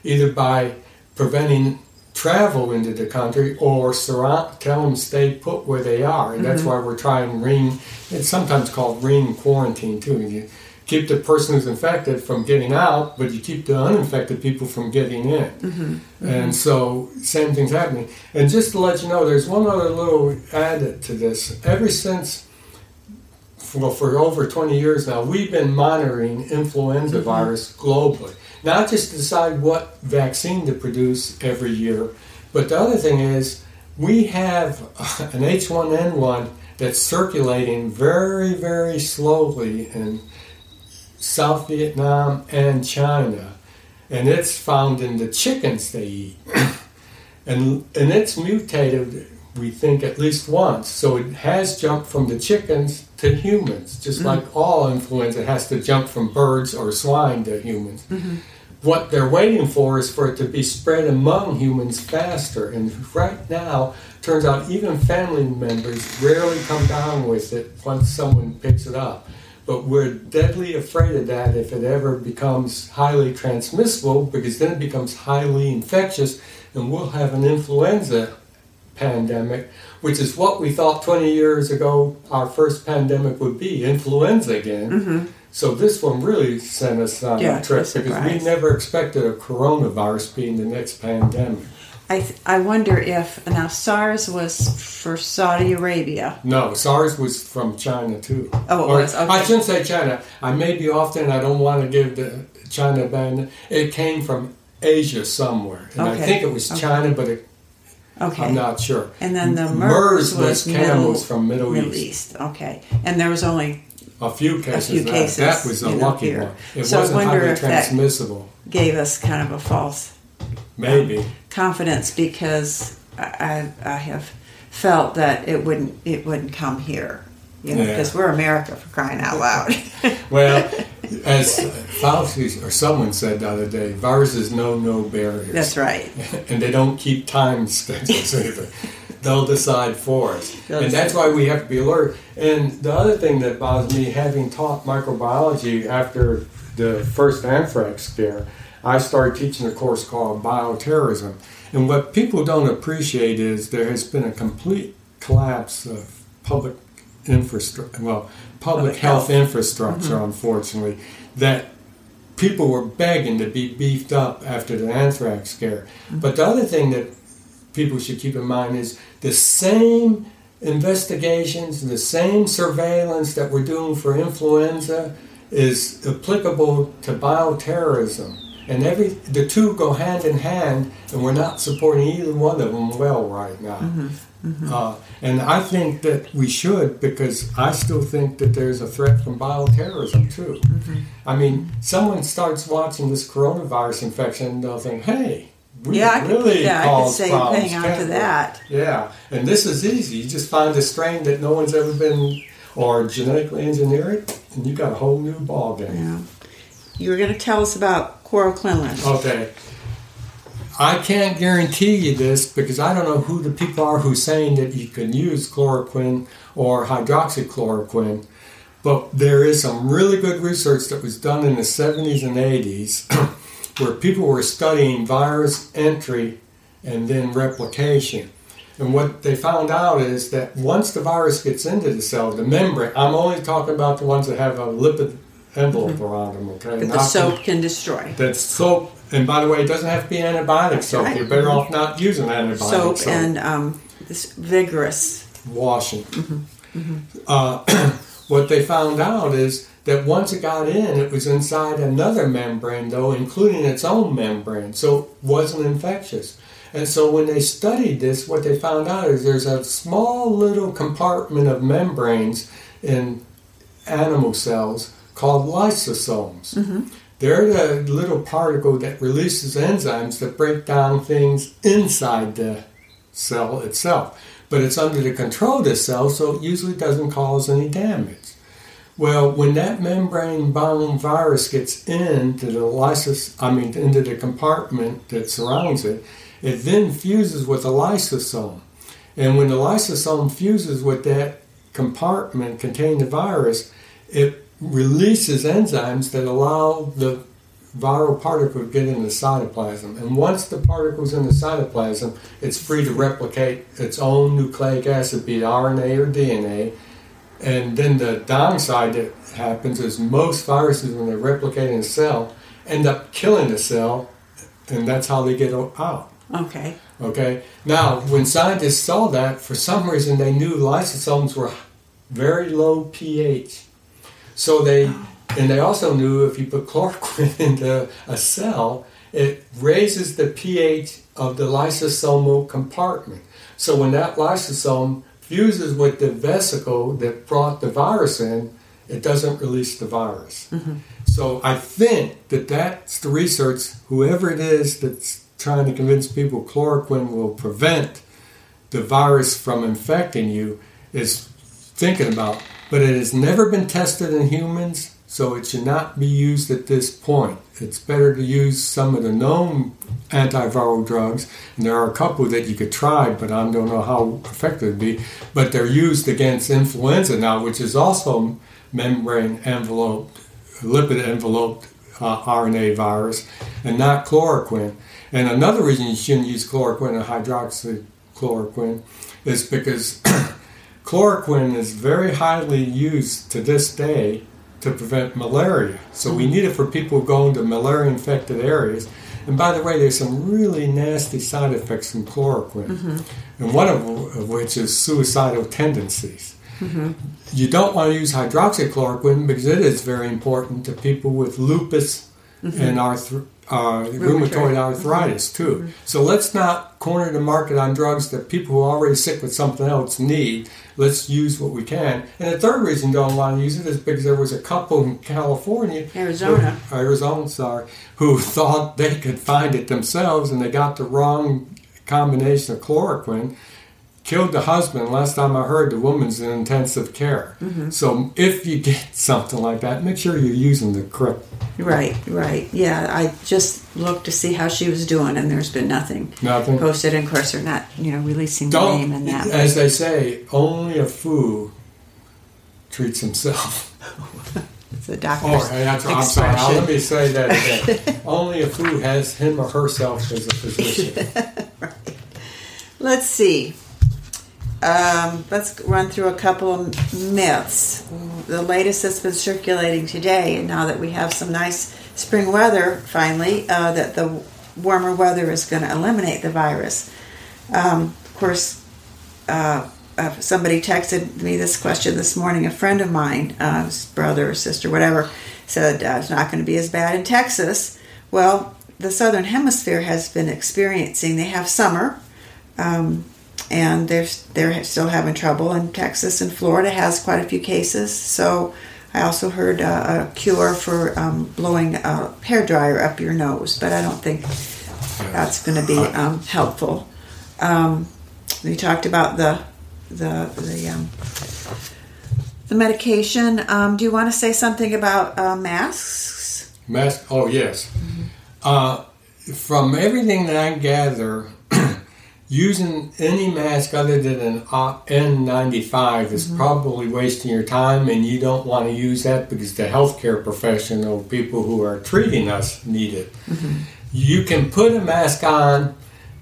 either by preventing travel into the country or surround, tell them stay put where they are. And that's mm-hmm. why we're trying ring, it's sometimes called ring quarantine too. You keep the person who's infected from getting out, but you keep the uninfected people from getting in. Mm-hmm. mm-hmm. And so, same thing's happening. And just to let you know, there's one other little added to this. Ever since, well, for over 20 years now, we've been monitoring influenza mm-hmm. virus globally. Not just decide what vaccine to produce every year, but the other thing is we have uh, an H1N1 that's circulating very, very slowly in South Vietnam and China. And it's found in the chickens they eat. [COUGHS] and, and it's mutated, we think, at least once. So it has jumped from the chickens to humans, just mm-hmm. like all influenza has to jump from birds or swine to humans. Mm-hmm. What they're waiting for is for it to be spread among humans faster. And right now, turns out even family members rarely come down with it once someone picks it up. But we're deadly afraid of that if it ever becomes highly transmissible, because then it becomes highly infectious, and we'll have an influenza pandemic, which is what we thought 20 years ago our first pandemic would be influenza again. Mm-hmm. So this one really sent us on Yeah, a trip because we never expected a coronavirus being the next pandemic. I, th- I wonder if now SARS was for Saudi Arabia. No, SARS was from China too. Oh, it Or, was, okay. I shouldn't say China. I may be off there, and I don't want to give the China ban. It came from Asia somewhere, and I think it was okay. China, but it, Okay. I'm not sure. And then the M- MERS, was, came middle, from Middle, Middle East. East. Okay. And there was only A few cases. few of that. cases, that was a know, lucky one. It So I wasn't wonder highly if that- transmissible. gave us kind of a false Maybe. Um, confidence because I, I, I have felt that it wouldn't it wouldn't come here. You know, Yeah. because we're America for crying out loud. [LAUGHS] Well, as Fauci or someone said the other day, viruses know no barriers. That's right. [LAUGHS] and they don't keep time schedules either. They'll decide for us. They'll and that's why we have to be alert. And the other thing that bothers me, having taught microbiology after the first anthrax scare, I started teaching a course called bioterrorism. And what people don't appreciate is there has been a complete collapse of public infrastructure, well, public, Public health, health. infrastructure, mm-hmm. unfortunately, that people were begging to be beefed up after the anthrax scare. Mm-hmm. But the other thing that people should keep in mind is the same investigations, the same surveillance that we're doing for influenza is applicable to bioterrorism. And every the two go hand in hand, and we're not supporting either one of them well right now. Mm-hmm. Mm-hmm. Uh, and I think that we should because I still think that there's a threat from bioterrorism too. Mm-hmm. I mean, someone starts watching this coronavirus infection, and they'll think, "Hey, we yeah, I could, really yeah, I could say problems, hang on to we?" that. Yeah, and this is easy. You just find a strain that no one's ever been or genetically engineer it, and you got a whole new ball game. Yeah. You were going to tell us about chloroclinolin. Okay. I can't guarantee you this because I don't know who the people are who's saying that you can use chloroquine or hydroxychloroquine, but there is some really good research that was done in the 70s and 80s where people were studying virus entry and then replication. And what they found out is that once the virus gets into the cell, the membrane, I'm only talking about the ones that have a lipid envelope around them, okay? that the soap can destroy. That soap, and by the way, it doesn't have to be antibiotic soap. right. You're better off not using antibiotic Soap soap. and um, this vigorous. washing. Uh, [CLEARS THROAT] what they found out is that once it got in, it was inside another membrane, though, including its own membrane, so it wasn't infectious. And so when they studied this, what they found out is there's a small little compartment of membranes in animal cells called lysosomes. Mm-hmm. They're the little particle that releases enzymes that break down things inside the cell itself. But it's under the control of the cell, so it usually doesn't cause any damage. Well, when that membrane-bound virus gets into the lysos, I mean, into the compartment that surrounds it, it then fuses with the lysosome. And when the lysosome fuses with that compartment containing the virus, it releases enzymes that allow the viral particle to get in the cytoplasm. And once the particle's in the cytoplasm, it's free to replicate its own nucleic acid, be it RNA or DNA, And then the downside that happens is most viruses, when they replicate in a cell, end up killing the cell, and that's how they get out. Okay. Okay. Now, when scientists saw that, for some reason they knew lysosomes were very low pH. So they, and they also knew if you put chloroquine [LAUGHS] into a cell, it raises the pH of the lysosomal compartment. So when that lysosome fuses with the vesicle that brought the virus in, it doesn't release the virus. Mm-hmm. So I think that that's the research, whoever it is that's trying to convince people chloroquine will prevent the virus from infecting you, is thinking about. But it has never been tested in humans, so it should not be used at this point. It's better to use some of the known antiviral drugs, and there are a couple that you could try, but I don't know how effective it'd be. But they're used against influenza now, which is also membrane enveloped, lipid enveloped uh, RNA virus, and not chloroquine. And another reason you shouldn't use chloroquine or hydroxychloroquine is because [CLEARS THROAT] chloroquine is very highly used to this day to prevent malaria. So we need it for people going to malaria infected areas. And by the way, there's some really nasty side effects from chloroquine, mm-hmm. and one of which is suicidal tendencies. Mm-hmm. You don't want to use hydroxychloroquine because it is very important to people with lupus mm-hmm. and arthritis uh, rheumatoid arthritis too. So let's not corner the market on drugs that people who are already sick with something else need. Let's use what we can. And the third reason don't want to use it is because there was a couple in California, Arizona. who- Arizona, sorry, who [LAUGHS] thought they could find it themselves, and they got the wrong combination of chloroquine. Killed the husband. Last time I heard, the woman's in intensive care. Mm-hmm. So if you get [LAUGHS] something like that, make sure you're using the correct Right, right. Yeah, I just looked to see how she was doing, and there's been nothing nothing. posted. And of course, they're not, you know, releasing the name and that. as they say, only a fool treats himself. [LAUGHS] It's a Or doctor's oh, that's, I'm sorry, now let me say that again. [LAUGHS] only a fool has him or herself as a physician. Right. Let's see. Um, let's run through a couple of myths. The latest that's been circulating today, and now that we have some nice spring weather finally, uh, that the warmer weather is going to eliminate the virus. Um, of course, uh, uh, somebody texted me this question this morning. A friend of mine, uh, brother or sister, whatever, said uh, it's not going to be as bad in Texas. Well, the southern hemisphere has been experiencing. They have summer, um, and they're they're still having trouble. And Texas and Florida has quite a few cases. So I also heard uh, a cure for um, blowing a hair dryer up your nose, but I don't think that's going to be um, helpful. Um, we talked about the the the um, the medication. Um, do you want to say something about uh, masks? Mask, oh, yes. Uh, from everything that I gather, using any mask other than an uh, N95 is probably wasting your time, and you don't want to use that because the healthcare professional, people who are treating us, need it. You can put a mask on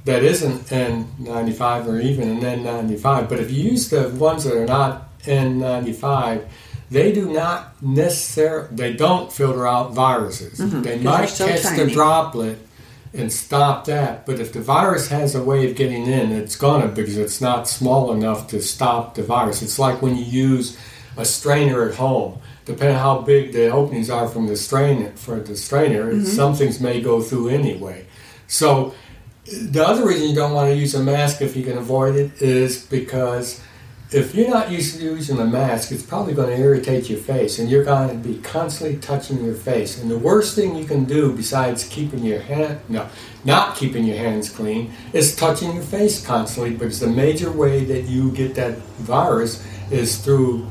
that isn't N95 or even an N95, but if you use the ones that are not N95, they do not necessarily, they don't filter out viruses. They because they're might catch the droplet and stop that, but if the virus has a way of getting in, it's gonna because it's not small enough to stop the virus. It's like when you use a strainer at home. Depending on how big the openings are from the strain for the strainer, mm-hmm. some things may go through anyway. So the other reason you don't want to use a mask if you can avoid it is because if you're not used to using a mask, it's probably going to irritate your face, and you're going to be constantly touching your face. And the worst thing you can do, besides keeping your hand no, not keeping your hands clean, is touching your face constantly. Because the major way that you get that virus is through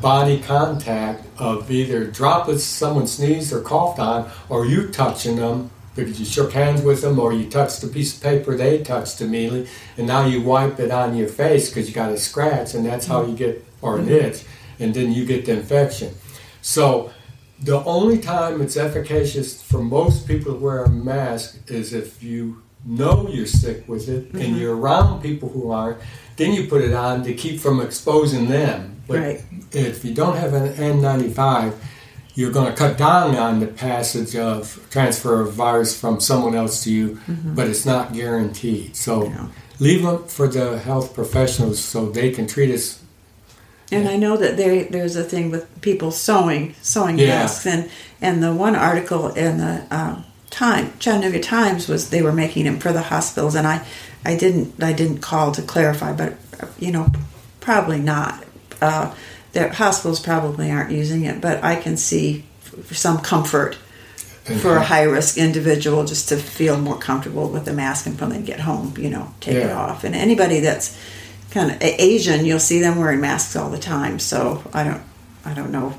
body contact of either droplets someone sneezed or coughed on, or you touching them because you shook hands with them, or you touched a piece of paper they touched immediately, and now you wipe it on your face because you got a scratch, and that's how you get or an mm-hmm. itch, and then you get the infection. So the only time it's efficacious for most people to wear a mask is if you know you're sick with it and mm-hmm. you're around people who aren't, then you put it on to keep from exposing them. But Right. if you don't have an N95, you're going to cut down on the passage of transfer of virus from someone else to you, but it's not guaranteed. So Yeah. leave them for the health professionals so they can treat us. And I know that there there's a thing with people sewing sewing Yeah. masks, and and the one article in the um, Time Chattanooga Times was they were making them for the hospitals, and I I didn't I didn't call to clarify, but you know probably not. Uh, the hospitals probably aren't using it, but I can see f- some comfort for a high risk individual just to feel more comfortable with the mask and when they get home, you know, take it off. And anybody that's kind of Asian, you'll see them wearing masks all the time. So I don't, I don't know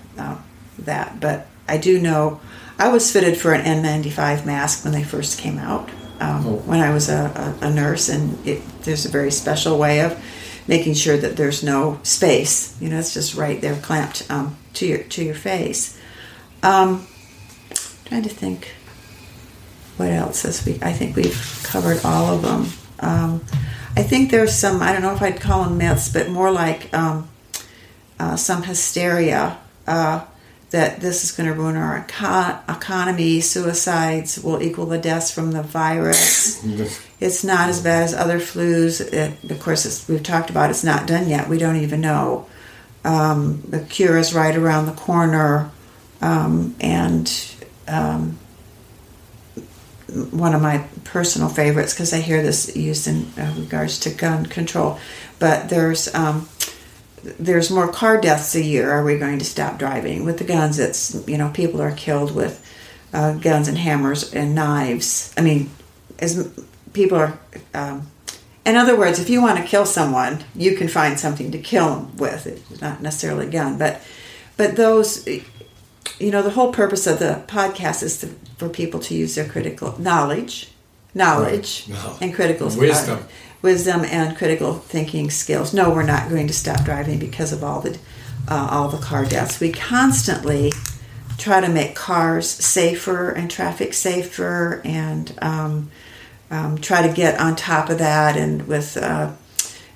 that, but I do know I was fitted for an N95 mask when they first came out. Um, Oh. When I was a, a, a nurse, and it, there's a very special way of making sure that there's no space. You know, it's just right there, clamped um, to your to your face. Um, trying to think what else as we i think we've covered all of them um, i think there's some i don't know if i'd call them myths but more like um, uh, some hysteria uh, that this is going to ruin our eco- economy suicides will equal the deaths from the virus [LAUGHS] it's not as bad as other flus it, of course we've talked about it's not done yet we don't even know um, the cure is right around the corner um, and um, one of my personal favorites because I hear this used in uh, regards to gun control. But there's um, there's more car deaths a year. Are we going to stop driving with the guns? It's you know people are killed with uh, guns and hammers and knives. I mean, as people are. Um, in other words, if you want to kill someone, you can find something to kill them with. It's not necessarily a gun, but but those you know the whole purpose of the podcast is to, for people to use their critical knowledge knowledge Right. No. and critical Wisdom. uh, wisdom and critical thinking skills no we're not going to stop driving because of all the uh, all the car deaths we constantly try to make cars safer and traffic safer and um, um, try to get on top of that and with uh,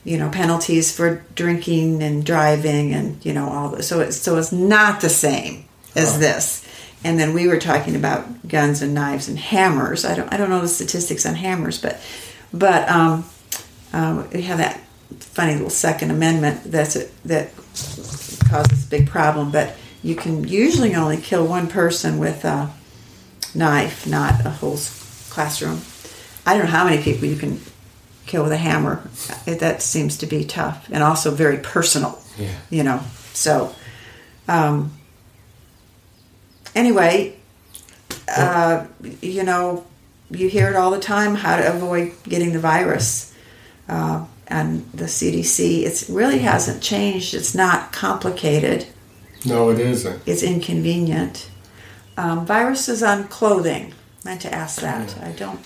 you know penalties for drinking and driving and you know all this. so it's so it's not the same as Oh. this and then we were talking about guns and knives and hammers i don't i don't know the statistics on hammers but but um, um, we have that funny little second amendment that's a, that causes a big problem but you can usually only kill one person with a knife not a whole classroom i don't know how many people you can kill with a hammer. It- that seems to be tough and also very personal Yeah. you know so um, anyway uh, you know you hear it all the time how to avoid getting the virus. Uh, and the cdc it really hasn't changed. It's not complicated. No, it isn't. it's inconvenient. Um, viruses on clothing. Meant to ask that. I don't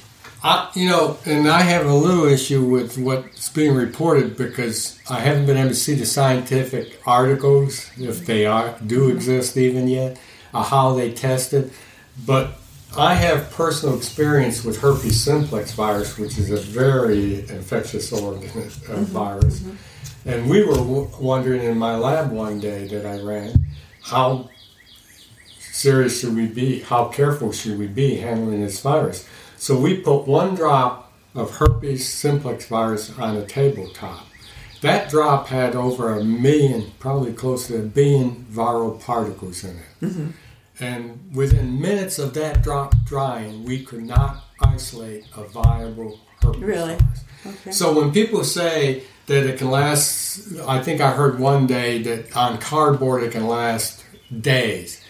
I, you know, and I have a little issue with what's being reported because I haven't been able to see the scientific articles, if they are do exist even yet, uh, how they tested. But I have personal experience with herpes simplex virus, which is a very infectious organ uh, virus. And we were w- wondering in my lab one day that I ran, how serious should we be? How careful should we be handling this virus? So we put one drop of herpes simplex virus on a tabletop. That drop had over a million, probably close to a billion viral particles in it. Mm-hmm. And within minutes of that drop drying, we could not isolate a viable herpes Really? virus. okay So when people say that it can last, I think I heard one day that on cardboard it can last days.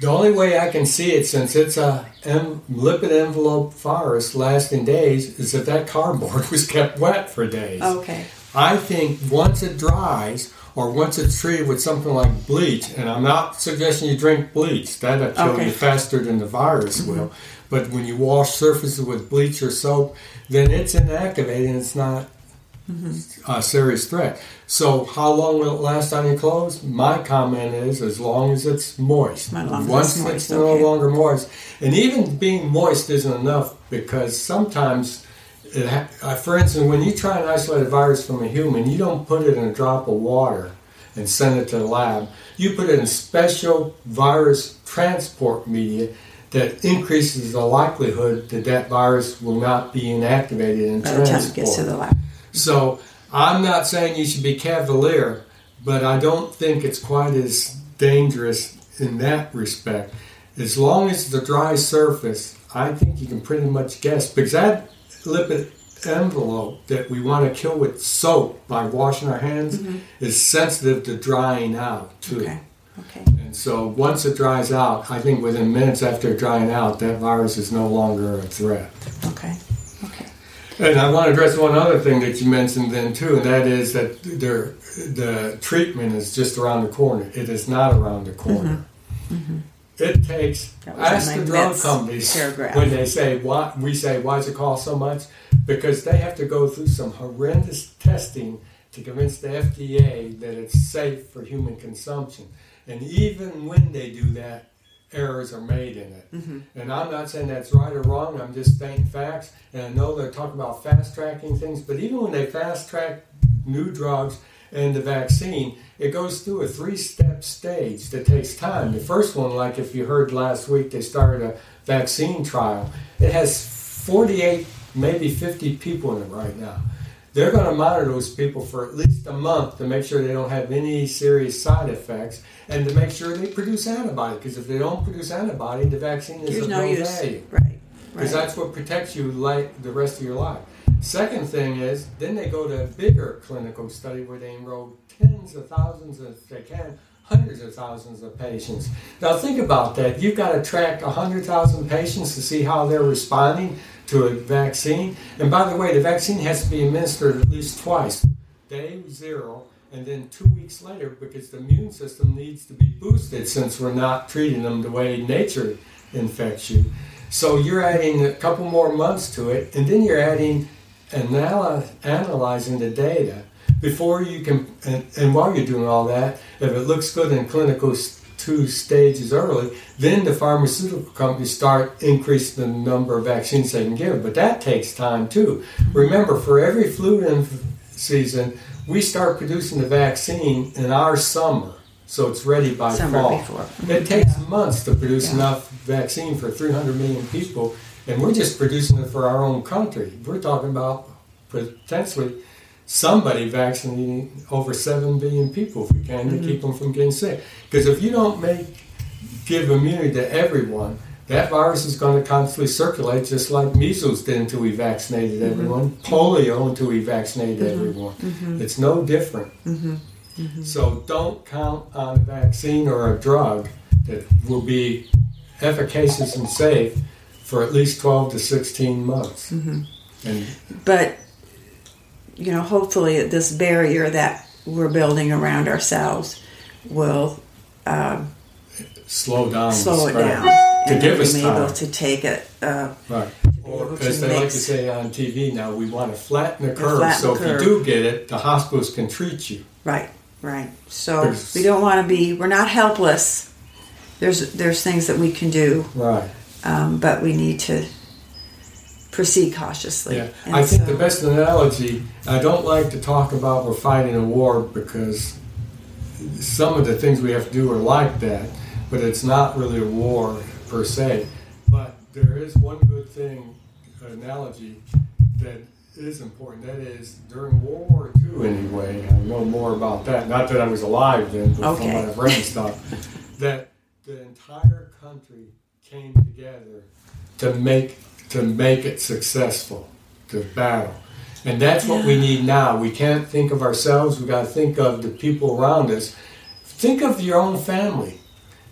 The only way I can see it, since it's a em- lipid envelope virus lasting days, is if that cardboard [LAUGHS] was kept wet for days. okay I think once it dries, or once it's treated with something like bleach, and I'm not suggesting you drink bleach, that'll kill Okay. you faster than the virus mm-hmm. will. But when you wash surfaces with bleach or soap, then it's inactivated and it's not a serious threat. So, how long will it last on your clothes? My comment is as long as it's moist. Once it's moist, it's no okay. longer moist, and even being moist isn't enough because sometimes, it ha- uh, for instance, when you try and isolate a virus from a human, you don't put it in a drop of water and send it to the lab. You put it in special virus transport media that increases the likelihood that that virus will not be inactivated in By the time it gets to the lab. So I'm not saying you should be cavalier, but I don't think it's quite as dangerous in that respect. As long as it's a dry surface, I think you can pretty much guess because that lipid envelope that we want to kill with soap by washing our hands mm-hmm. is sensitive to drying out too. Okay. Okay. And so once it dries out, I think within minutes after drying out, that virus is no longer a threat. Okay. And I want to address one other thing that you mentioned then too, and that is that there, the treatment is just around the corner. It is not around the corner. Mm-hmm. Mm-hmm. It takes That was in ask the drug companies paragraph. when they say why we say why does it cost so much because they have to go through some horrendous testing to convince the FDA that it's safe for human consumption. And even when they do that, errors are made in it. Mm-hmm. And I'm not saying that's right or wrong. I'm just stating facts. And I know they're talking about fast tracking things, but even when they fast track new drugs and the vaccine, it goes through a three step stage that takes time. The first one, like if you heard last week, they started a vaccine trial. It has 48, maybe 50 people in it right now. They're going to monitor those people for at least a month to make sure they don't have any serious side effects and to make sure they produce antibody. Because if they don't produce antibody, the vaccine is There's of no use. value Right. because Right. that's what protects you like the rest of your life. Second thing is, then they go to a bigger clinical study where they enroll tens of thousands, if they can, hundreds of thousands of patients. Now think about that. You've got to track 100,000 patients to see how they're responding to a vaccine. And by the way, the vaccine has to be administered at least twice. Day zero and then two weeks later because the immune system needs to be boosted since we're not treating them the way nature infects you. So you're adding a couple more months to it, and then you're adding anal- analyzing the data before you can. And, and while you're doing all that, if it looks good in clinical two stages early, then the pharmaceutical companies start increasing the number of vaccines they can give. But that takes time too. Remember, for every flu season, we start producing the vaccine in our summer. So it's ready by Summer fall. before. Mm-hmm. It takes months to produce Yeah. enough vaccine for 300 million people, and we're just producing it for our own country. We're talking about potentially somebody vaccinating over 7 billion people if we can to mm-hmm. keep them from getting sick. Because if you don't make give immunity to everyone, that virus is going to constantly circulate just like measles did until we vaccinated mm-hmm. everyone, polio until we vaccinated mm-hmm. everyone. It's no different. So don't count on a vaccine or a drug that will be efficacious and safe for at least 12 to 16 months. And But you know, hopefully, this barrier that we're building around ourselves will um, slow down. slow it down, To and give us be time. able to take it. Uh, Right. Or to as they like to say on TV now, we want to flatten the curve. flatten so the if curve. you do get it, the hospitals can treat you. Right, right. So There's- we don't want to be. We're not helpless. There's there's things that we can do, Right. um, but we need to proceed cautiously. Yeah. And I think so- the best analogy, I don't like to talk about we're fighting a war because some of the things we have to do are like that, but it's not really a war per se. But there is one good thing, analogy, that is important. That is, during World War II, anyway, I know more about that. Not that I was alive then, but Okay. from what I've read and stuff, that the entire country came together to make to make it successful, to battle. And that's what we need now. We can't think of ourselves, we got to think of the people around us. Think of your own family.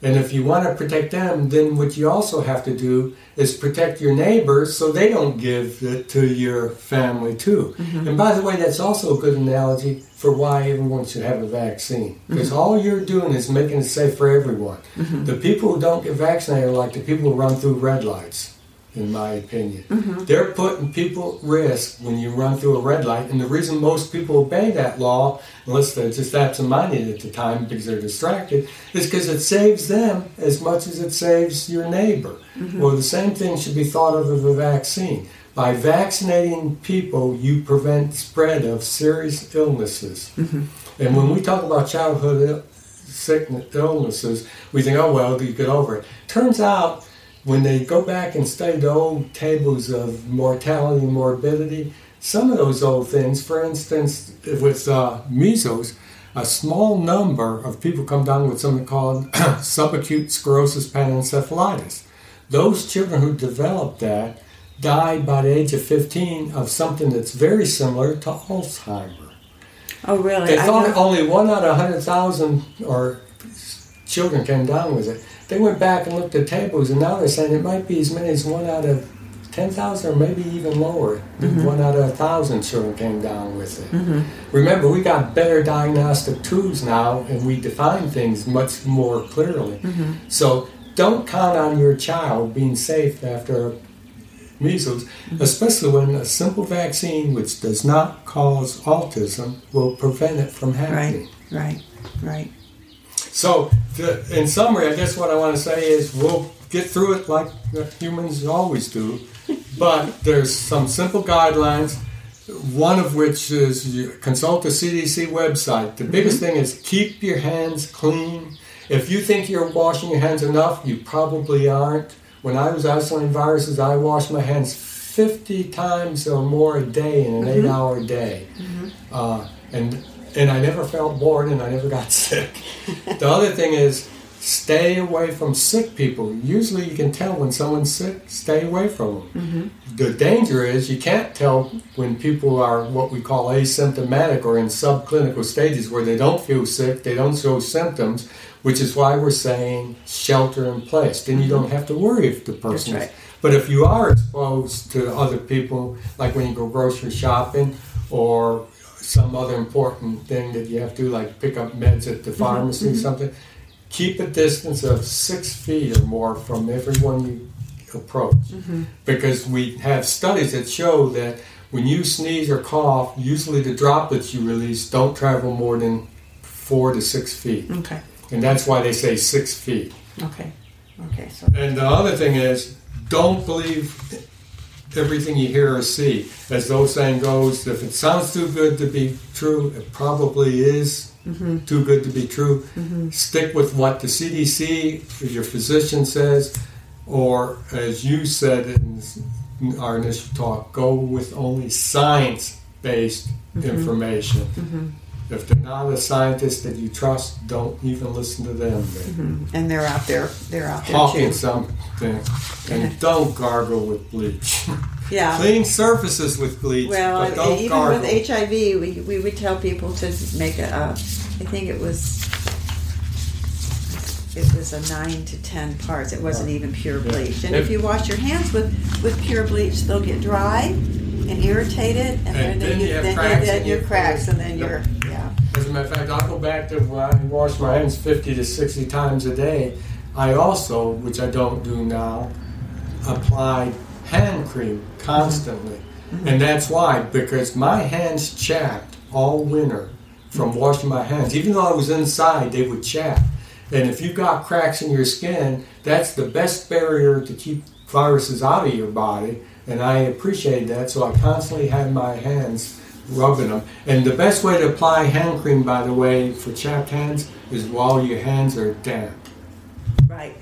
And if you want to protect them, then what you also have to do is protect your neighbors so they don't give it to your family too. Mm-hmm. And by the way, that's also a good analogy for why everyone should have a vaccine. Mm-hmm. Because all you're doing is making it safe for everyone. Mm-hmm. The people who don't get vaccinated are like the people who run through red lights. In my opinion. Mm-hmm. They're putting people at risk when you run through a red light, and the reason most people obey that law, unless they're just absent-minded at the time because they're distracted, is because it saves them as much as it saves your neighbor. Mm-hmm. Well, the same thing should be thought of of a vaccine. By vaccinating people, you prevent spread of serious illnesses. Mm-hmm. And when we talk about childhood sickness, illnesses, we think, oh well, you get over it. Turns out, when they go back and study the old tables of mortality and morbidity, some of those old things, for instance, with uh, measles, a small number of people come down with something called [CLEARS THROAT] subacute sclerosing panencephalitis. Those children who developed that died by the age of 15 of something that's very similar to Alzheimer. Oh, really? They thought only one out of 100,000 or children came down with it. They went back and looked at tables, and now they're saying it might be as many as one out of 10,000 or maybe even lower. Mm-hmm. One out of a thousand children came down with it. Mm-hmm. Remember, we got better diagnostic tools now, and we define things much more clearly. Mm-hmm. So don't count on your child being safe after measles, especially when a simple vaccine, which does not cause autism, will prevent it from happening. Right, right, right. So, to, in summary, I guess what I want to say is we'll get through it like humans always do, but there's some simple guidelines. One of which is you consult the CDC website. The biggest mm-hmm. thing is keep your hands clean. If you think you're washing your hands enough, you probably aren't. When I was isolating viruses, I washed my hands 50 times or more a day in an mm-hmm. eight hour day. Mm-hmm. Uh, and, and I never felt bored and I never got [LAUGHS] sick. the other thing is stay away from sick people. Usually you can tell when someone's sick, stay away from them. Mm-hmm. The danger is you can't tell when people are what we call asymptomatic or in subclinical stages where they don't feel sick, they don't show symptoms, which is why we're saying shelter in place. Then you mm-hmm. don't have to worry if the person right. is. But if you are exposed to other people, like when you go grocery shopping or some other important thing that you have to do, like pick up meds at the mm-hmm. pharmacy or mm-hmm. something, keep a distance of six feet or more from everyone you approach. Mm-hmm. Because we have studies that show that when you sneeze or cough, usually the droplets you release don't travel more than four to six feet. Okay, And that's why they say six feet. okay, okay. So And the other thing is, don't believe everything you hear or see. As the old saying goes, if it sounds too good to be true, it probably is mm-hmm. too good to be true. Mm-hmm. Stick with what the CDC your physician says, or as you said in our initial talk, go with only science based mm-hmm. information. If they're not a scientist that you trust, don't even listen to them. then and they're out there. They're out there hawking too. something and don't gargle with bleach. Yeah. [LAUGHS] Clean surfaces with bleach, Well, but don't even gargle. with HIV, we, we would tell people to make a. Uh, I think it was. It was a nine to ten parts. It wasn't even pure bleach. And If- if you wash your hands with, with pure bleach, they'll get dry and irritated, and, And then you have then cracks then in your cracks, and then you're yeah. As a matter of fact, I'll go back to when I wash my hands 50 to 60 times a day. I also, which I don't do now, apply hand cream constantly. Mm-hmm. And that's why, because my hands chapped all winter from washing my hands. Even though I was inside, they would chap. And if you've got cracks in your skin, that's the best barrier to keep viruses out of your body. And I appreciate that, so I constantly have my hands rubbing them. And the best way to apply hand cream, by the way, for chapped hands is while your hands are damp. Right.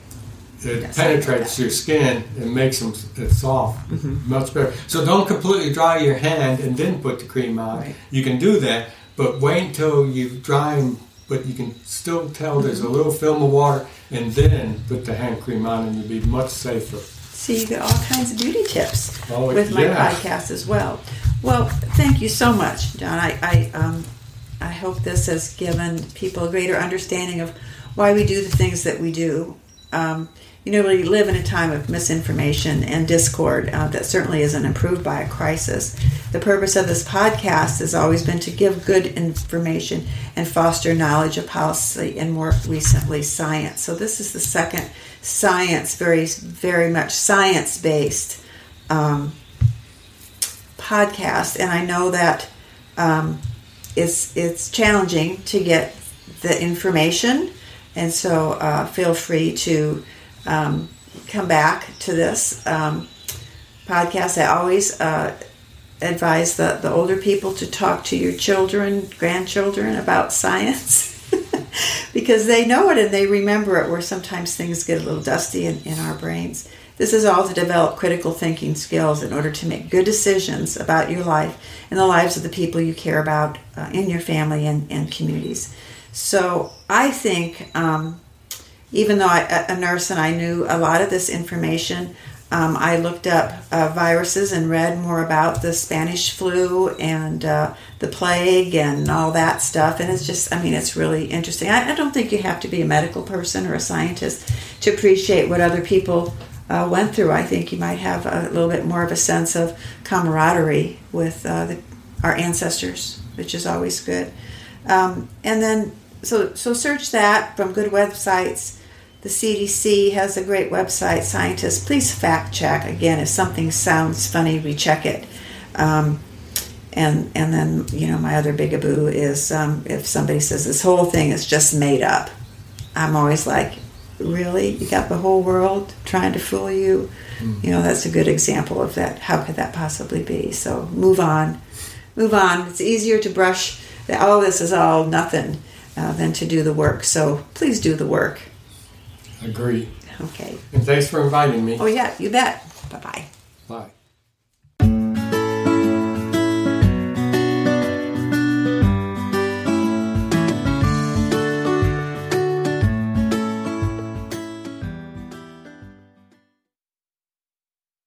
It Yes, penetrates your skin and makes them it soft, Mm-hmm. much better. So don't completely dry your hand and then put the cream on. Right. You can do that, but wait until you dry them. But you can still tell there's Mm-hmm. a little film of water, and then put the hand cream on, and you'll be much safer. So you get all kinds of beauty tips Oh, with my podcast as well. Well, thank you so much, John. I I, um, I hope this has given people a greater understanding of why we do the things that we do. Um, you know, we live in a time of misinformation and discord uh, that certainly isn't improved by a crisis. The purpose of this podcast has always been to give good information and foster knowledge of policy and more recently science. So this is the second science, very very much science based um, podcast, and I know that um, it's it's challenging to get the information, and so uh, feel free to um, come back to this um, podcast. I always uh, advise the, the older people to talk to your children, grandchildren about science. [LAUGHS] because they know it and they remember it, where sometimes things get a little dusty in, in our brains. This is all to develop critical thinking skills in order to make good decisions about your life and the lives of the people you care about uh, in your family and, and communities. So I think, um, even though I, a nurse and I knew a lot of this information, um, I looked up uh, viruses and read more about the Spanish flu and uh, the plague and all that stuff. And it's just, I mean, it's really interesting. I, I, don't think you have to be a medical person or a scientist to appreciate what other people uh, went through. I think you might have a little bit more of a sense of camaraderie with uh, the, our ancestors, which is always good. Um, and then, so, so search that from good websites the CDC has a great website. Scientists, please fact check. Again, if something sounds funny, recheck it. Um, and and then you know my other bigaboo is um, if somebody says this whole thing is just made up. I'm always like, really? You got the whole world trying to fool you? Mm. You know that's a good example of that. How could that possibly be? So move on, move on. It's easier to brush that. Oh, this is all nothing. Uh, than to do the work. So please do the work. Agree. Okay. And thanks for inviting me. Oh, yeah, you bet. Bye-bye. Bye.